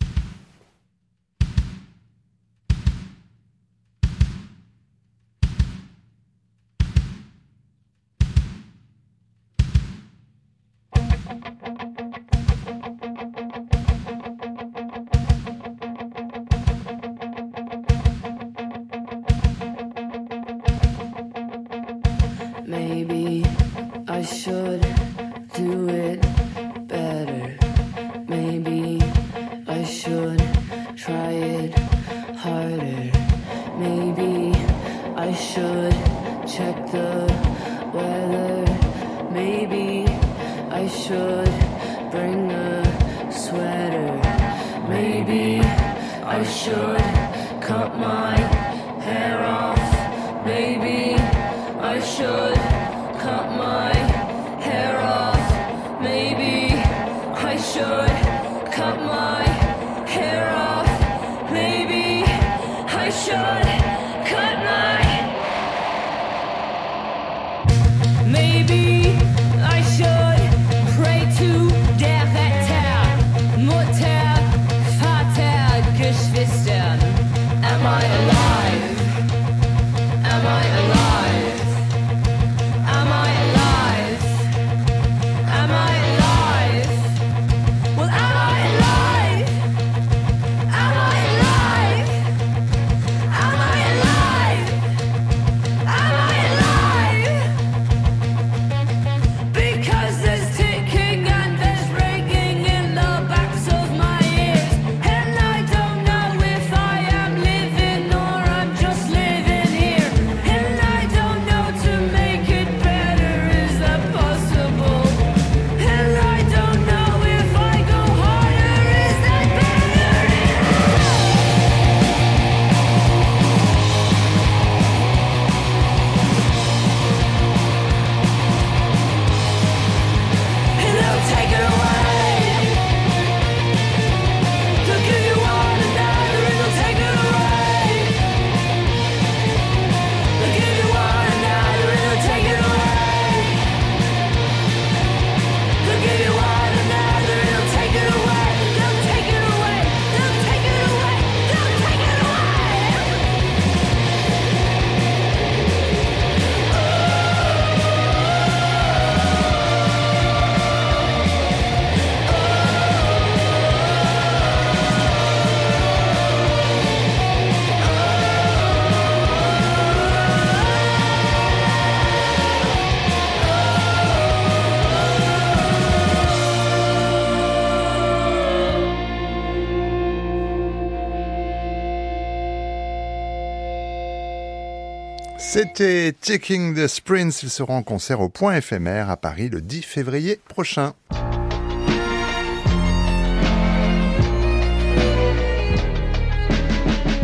C'était Taking the Sprints. Ils seront en concert au Point éphémère à Paris le 10 février prochain.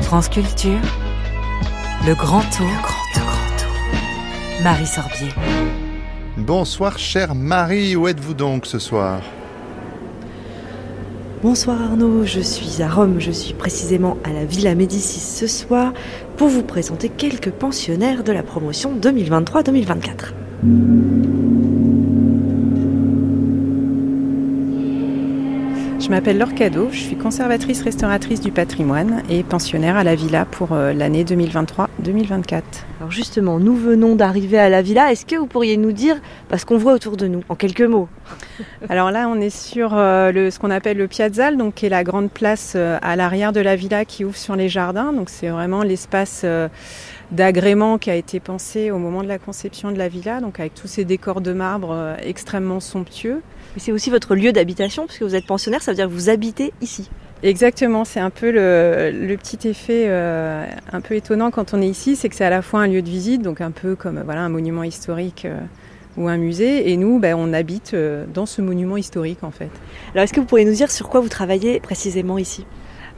France Culture, le grand tour, le grand tour, grand tour. Marie Sorbier. Bonsoir chère Marie, où êtes-vous donc ce soir? Bonsoir Arnaud, je suis à Rome, je suis précisément à la Villa Médicis ce soir pour vous présenter quelques pensionnaires de la promotion 2023-2024. Je m'appelle Laure Cadeau, je suis conservatrice restauratrice du patrimoine et pensionnaire à la villa pour euh, l'année 2023-2024. Alors justement, nous venons d'arriver à la villa. Est-ce que vous pourriez nous dire ce qu'on voit autour de nous, en quelques mots <laughs> Alors là, on est sur euh, le, ce qu'on appelle le piazzale, donc qui est la grande place euh, à l'arrière de la villa qui ouvre sur les jardins. Donc c'est vraiment l'espace d'agrément qui a été pensé au moment de la conception de la villa, donc avec tous ces décors de marbre extrêmement somptueux c'est aussi votre lieu d'habitation, puisque vous êtes pensionnaire, ça veut dire que vous habitez ici. Exactement, c'est un peu le, petit effet euh, un peu étonnant quand on est ici, c'est que c'est à la fois un lieu de visite, donc un peu comme voilà un monument historique euh, ou un musée, et nous, ben, on habite euh, dans ce monument historique en fait. Alors, est-ce que vous pourriez nous dire sur quoi vous travaillez précisément ici?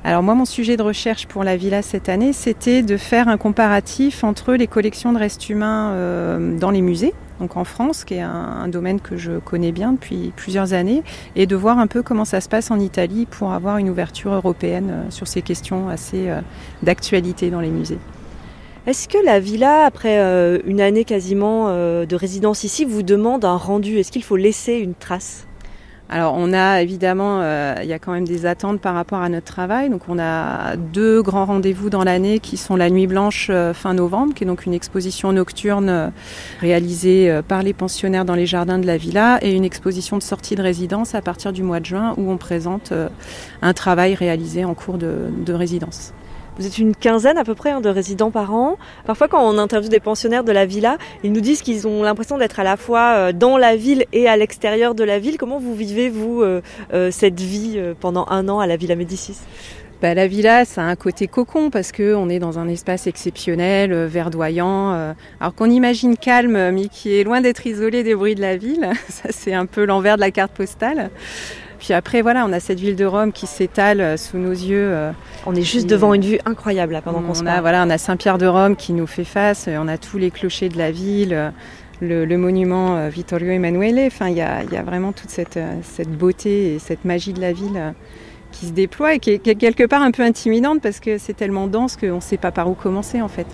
Alors moi, mon sujet de recherche pour la villa cette année, c'était de faire un comparatif entre les collections de restes humains dans les musées, donc en France, qui est un, domaine que je connais bien depuis plusieurs années, et de voir un peu comment ça se passe en Italie pour avoir une ouverture européenne euh, sur ces questions assez euh, d'actualité dans les musées. Est-ce que la villa, après euh, une année quasiment de résidence ici, vous demande un rendu? Est-ce qu'il faut laisser une trace? Alors on a évidemment, euh, il y a quand même des attentes par rapport à notre travail. Donc on a deux grands rendez-vous dans l'année qui sont la Nuit Blanche euh, fin novembre, qui est donc une exposition nocturne euh, réalisée par les pensionnaires dans les jardins de la villa, et une exposition de sortie de résidence à partir du mois de juin où on présente un travail réalisé en cours de résidence. Vous êtes une quinzaine à peu près hein, de résidents par an. Parfois, quand on interviewe des pensionnaires de la villa, ils nous disent qu'ils ont l'impression d'être à la fois euh, dans la ville et à l'extérieur de la ville. Comment vous vivez, vous, euh, euh, cette vie pendant un an à la Villa Médicis? Bah, la villa, ça a un côté cocon parce que on est dans un espace exceptionnel, verdoyant, alors qu'on imagine calme, mais qui est loin d'être isolé des bruits de la ville. <laughs> Ça, c'est un peu l'envers de la carte postale. Puis après, voilà, on a cette ville de Rome qui s'étale euh, sous nos yeux. Euh, on est juste devant une vue incroyable là, pendant qu'on se parle. Voilà, on a Saint-Pierre de Rome qui nous fait face, on a tous les clochers de la ville. Le, monument euh, Vittorio Emanuele. Enfin, il y a, vraiment toute cette, beauté et cette magie de la ville qui se déploie et qui est, qui est quelque part un peu intimidante parce que c'est tellement dense qu'on ne sait pas par où commencer en fait.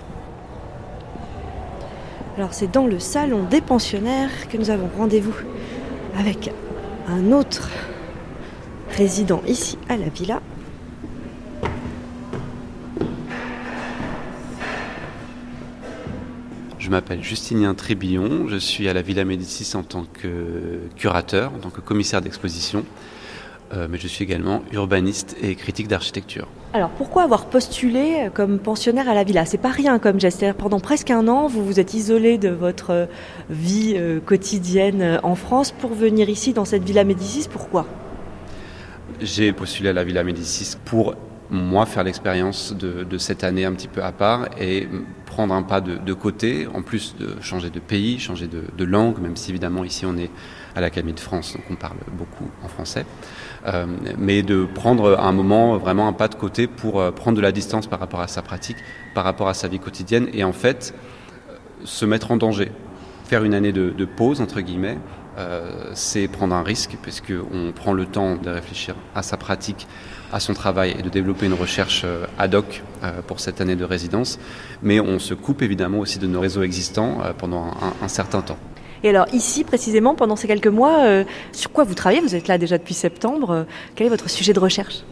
Alors c'est dans le salon des pensionnaires que nous avons rendez-vous avec un autre résident ici à la villa. Je m'appelle Justinien Trébillon, je suis à la Villa Médicis en tant que curateur, en tant que commissaire d'exposition, euh, mais je suis également urbaniste et critique d'architecture. Alors pourquoi avoir postulé comme pensionnaire à la villa? C'est pas rien comme geste. Pendant presque un an, vous vous êtes isolé de votre vie euh, quotidienne en France pour venir ici dans cette Villa Médicis. Pourquoi? J'ai postulé à la Villa Médicis pour moi faire l'expérience de, cette année un petit peu à part et prendre un pas de, côté, en plus de changer de pays, changer de, langue, même si évidemment ici on est à l'Académie de France, donc on parle beaucoup en français, euh, mais de prendre un moment vraiment un pas de côté pour euh, prendre de la distance par rapport à sa pratique, par rapport à sa vie quotidienne et en fait se mettre en danger, faire une année de pause entre guillemets c'est prendre un risque, puisqu'on prend le temps de réfléchir à sa pratique, à son travail et de développer une recherche euh, ad hoc euh, pour cette année de résidence. Mais on se coupe évidemment aussi de nos réseaux existants pendant un, certain temps. Et alors ici, précisément, pendant ces quelques mois, sur quoi vous travaillez? Vous êtes là déjà depuis septembre. quel est votre sujet de recherche?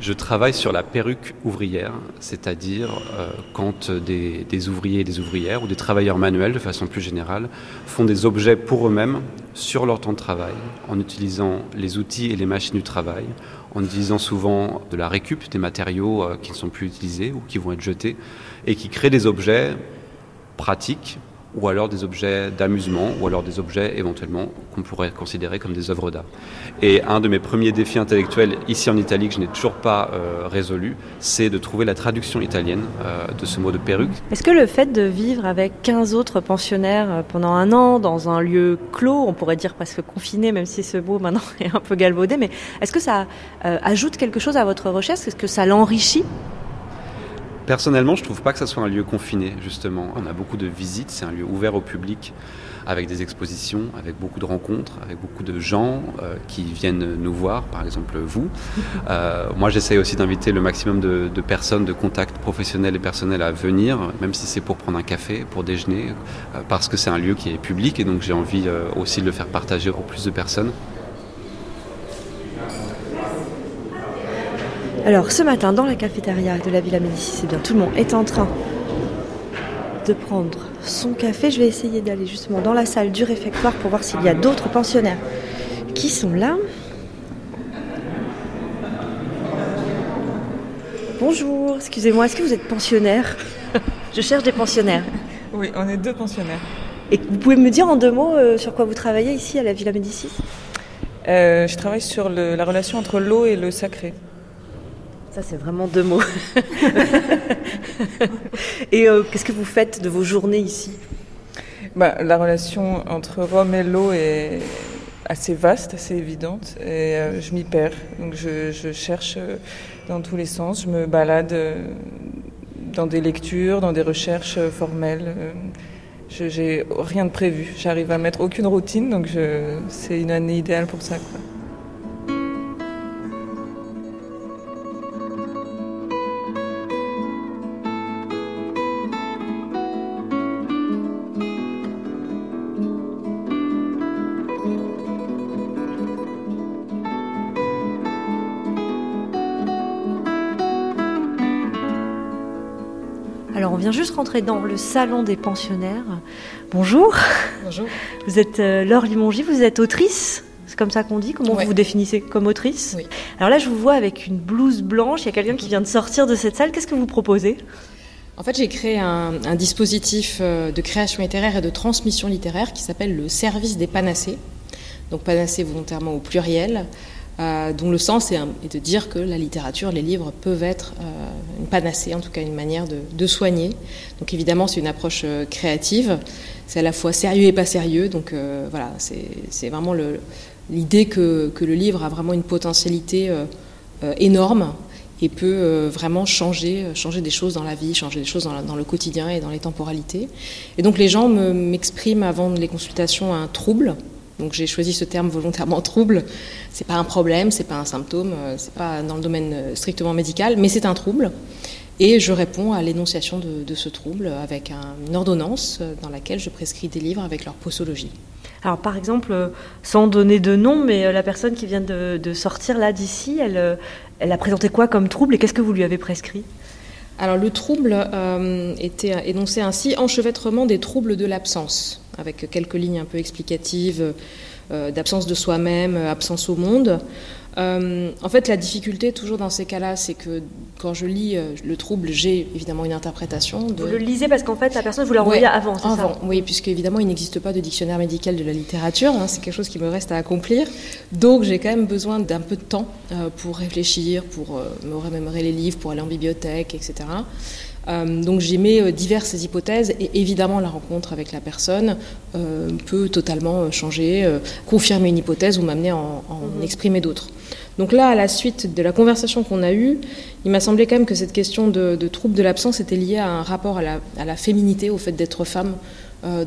Je travaille sur la perruque ouvrière, c'est-à-dire euh, quand des, ouvriers et des ouvrières ou des travailleurs manuels de façon plus générale font des objets pour eux-mêmes sur leur temps de travail en utilisant les outils et les machines du travail, en utilisant souvent de la récup, des matériaux euh, qui ne sont plus utilisés ou qui vont être jetés et qui créent des objets pratiques ou alors des objets d'amusement, ou alors des objets éventuellement qu'on pourrait considérer comme des œuvres d'art. Et un de mes premiers défis intellectuels ici en Italie que je n'ai toujours pas euh, résolu, c'est de trouver la traduction italienne euh, de ce mot de perruque. Est-ce que le fait de vivre avec 15 autres pensionnaires euh, pendant un an dans un lieu clos, on pourrait dire presque confiné, même si ce mot maintenant <laughs> est un peu galvaudé, mais est-ce que ça ajoute quelque chose à votre recherche? Est-ce que ça l'enrichit? Personnellement, je trouve pas que ça soit un lieu confiné, justement. On a beaucoup de visites, c'est un lieu ouvert au public, avec des expositions, avec beaucoup de rencontres, avec beaucoup de gens euh, qui viennent nous voir, par exemple vous. <laughs> Euh, moi, j'essaye aussi d'inviter le maximum de, personnes, de contacts professionnels et personnels à venir, même si c'est pour prendre un café, pour déjeuner, euh, parce que c'est un lieu qui est public et donc j'ai envie aussi de le faire partager au plus de personnes. Alors ce matin dans la cafétéria de la Villa Médicis, eh bien tout le monde est en train de prendre son café. Je vais essayer d'aller justement dans la salle du réfectoire pour voir s'il y a d'autres pensionnaires qui sont là. Bonjour, excusez-moi, est-ce que vous êtes pensionnaire? <laughs> Je cherche des pensionnaires. Oui, on est deux pensionnaires. Et vous pouvez me dire en deux mots euh, sur quoi vous travaillez ici à la Villa Médicis? Euh, Je travaille sur la relation entre l'eau et le sacré. C'est vraiment deux mots. <laughs> et euh, qu'est-ce que vous faites de vos journées ici? Bah, La relation entre Rome et l'eau est assez vaste, assez évidente, et euh, je m'y perds. Donc je, cherche euh, dans tous les sens, je me balade dans des lectures, dans des recherches formelles. Je n'ai rien de prévu. J'arrive à mettre aucune routine, donc c'est une année idéale pour ça. Juste rentrer dans le salon des pensionnaires. Bonjour. Bonjour. Vous êtes euh, Laure Limongi, vous êtes autrice c'est comme ça qu'on dit Comment vous vous définissez comme autrice Oui. Alors là, je vous vois avec une blouse blanche. Il y a quelqu'un qui vient de sortir de cette salle. Qu'est-ce que vous proposez? En fait, j'ai créé un, dispositif euh, de création littéraire et de transmission littéraire qui s'appelle le service des panacées. Donc panacées volontairement au pluriel. Euh, dont le sens est, de dire que la littérature, les livres peuvent être euh, une panacée, en tout cas une manière de, soigner. Donc évidemment, c'est une approche euh, créative, c'est à la fois sérieux et pas sérieux, donc voilà, c'est vraiment l'idée que, le livre a vraiment une potentialité énorme et peut vraiment changer, changer des choses dans la vie, changer des choses dans le quotidien et dans les temporalités. Et donc les gens m'expriment avant les consultations un trouble, donc j'ai choisi ce terme volontairement trouble. C'est pas un problème, c'est pas un symptôme, euh, c'est pas dans le domaine euh, strictement médical, mais c'est un trouble. Et je réponds à l'énonciation de, ce trouble avec une ordonnance euh, dans laquelle je prescris des livres avec leur posologie. Alors par exemple, sans donner de nom, mais la personne qui vient de, sortir là d'ici, elle, elle a présenté quoi comme trouble et qu'est-ce que vous lui avez prescrit? Alors le trouble était énoncé ainsi enchevêtrement des troubles de l'absence avec quelques lignes un peu explicatives euh, d'absence de soi-même, euh, absence au monde. Euh, en fait, la difficulté toujours dans ces cas-là, c'est que quand je lis le trouble, j'ai évidemment une interprétation. De... Vous le lisez parce qu'en fait, la personne vous l'a envoyé avant, c'est avant, ça Oui, puisque évidemment, il n'existe pas de dictionnaire médical de la littérature. Hein, c'est quelque chose qui me reste à accomplir. Donc, j'ai quand même besoin d'un peu de temps pour réfléchir, pour me remémorer les livres, pour aller en bibliothèque, etc. Euh, donc j'émets euh, diverses hypothèses et évidemment la rencontre avec la personne euh, peut totalement changer, confirmer une hypothèse ou m'amener à en, mhm. exprimer d'autres. Donc là, à la suite de la conversation qu'on a eue, il m'a semblé quand même que cette question de, trouble de l'absence était liée à un rapport à la, féminité, au fait d'être femme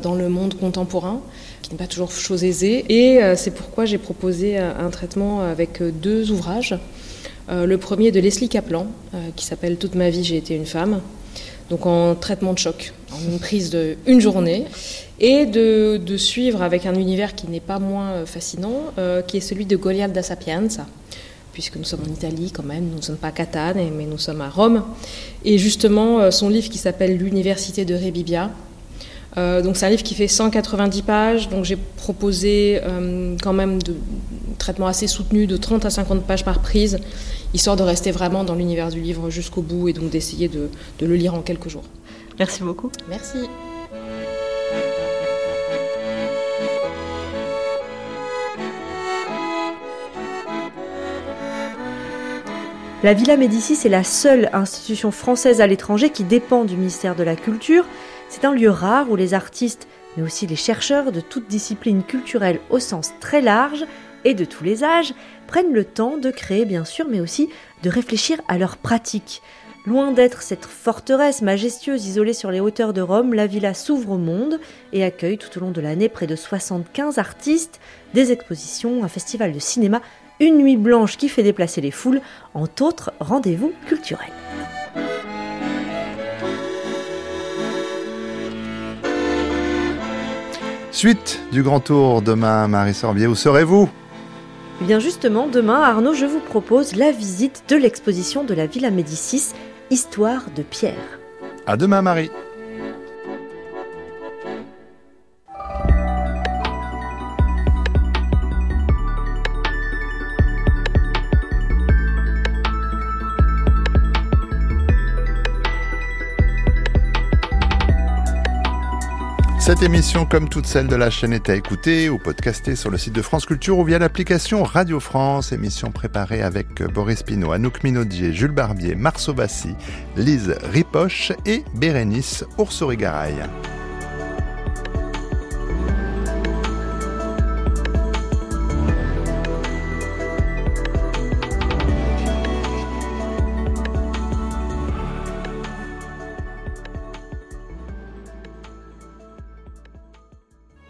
dans le monde contemporain, qui n'est pas toujours chose aisée. Et c'est pourquoi j'ai proposé un traitement avec deux ouvrages. le premier de Leslie Kaplan, qui s'appelle Toute ma vie, j'ai été une femme, donc en traitement de choc, en une prise de une journée, et de, suivre avec un univers qui n'est pas moins euh, fascinant, euh, qui est celui de Goliath da Sapienza, puisque nous sommes en Italie quand même, nous ne sommes pas à Catane, mais nous sommes à Rome, et justement euh, son livre qui s'appelle L'université de Rebibia. donc c'est un livre qui fait 190 pages, donc j'ai proposé quand même de traitement assez soutenu de 30 à 50 pages par prise histoire de rester vraiment dans l'univers du livre jusqu'au bout et donc d'essayer de, le lire en quelques jours. Merci beaucoup. Merci. La Villa Médicis est la seule institution française à l'étranger qui dépend du ministère de la Culture. C'est un lieu rare où les artistes, mais aussi les chercheurs de toutes disciplines culturelles au sens très large, et de tous les âges, prennent le temps de créer bien sûr, mais aussi de réfléchir à leurs pratiques. Loin d'être cette forteresse majestueuse isolée sur les hauteurs de Rome, la villa s'ouvre au monde et accueille tout au long de l'année près de 75 artistes, des expositions, un festival de cinéma, une nuit blanche qui fait déplacer les foules, entre autres rendez-vous culturels. Suite du grand tour demain, Marie Sorbier, où serez-vous? Eh bien justement, demain, Arnaud, je vous propose la visite de l'exposition de la Villa Médicis Histoire de Pierre. À demain, Marie. Cette émission, comme toutes celles de la chaîne, est à écouter ou podcaster sur le site de France Culture ou via l'application Radio France. Émission préparée avec Boris Pinault, Anouk Minaudier, Jules Barbier, Marceau Bassi, Lise Ripoche et Bérénice Oursori-Garaille.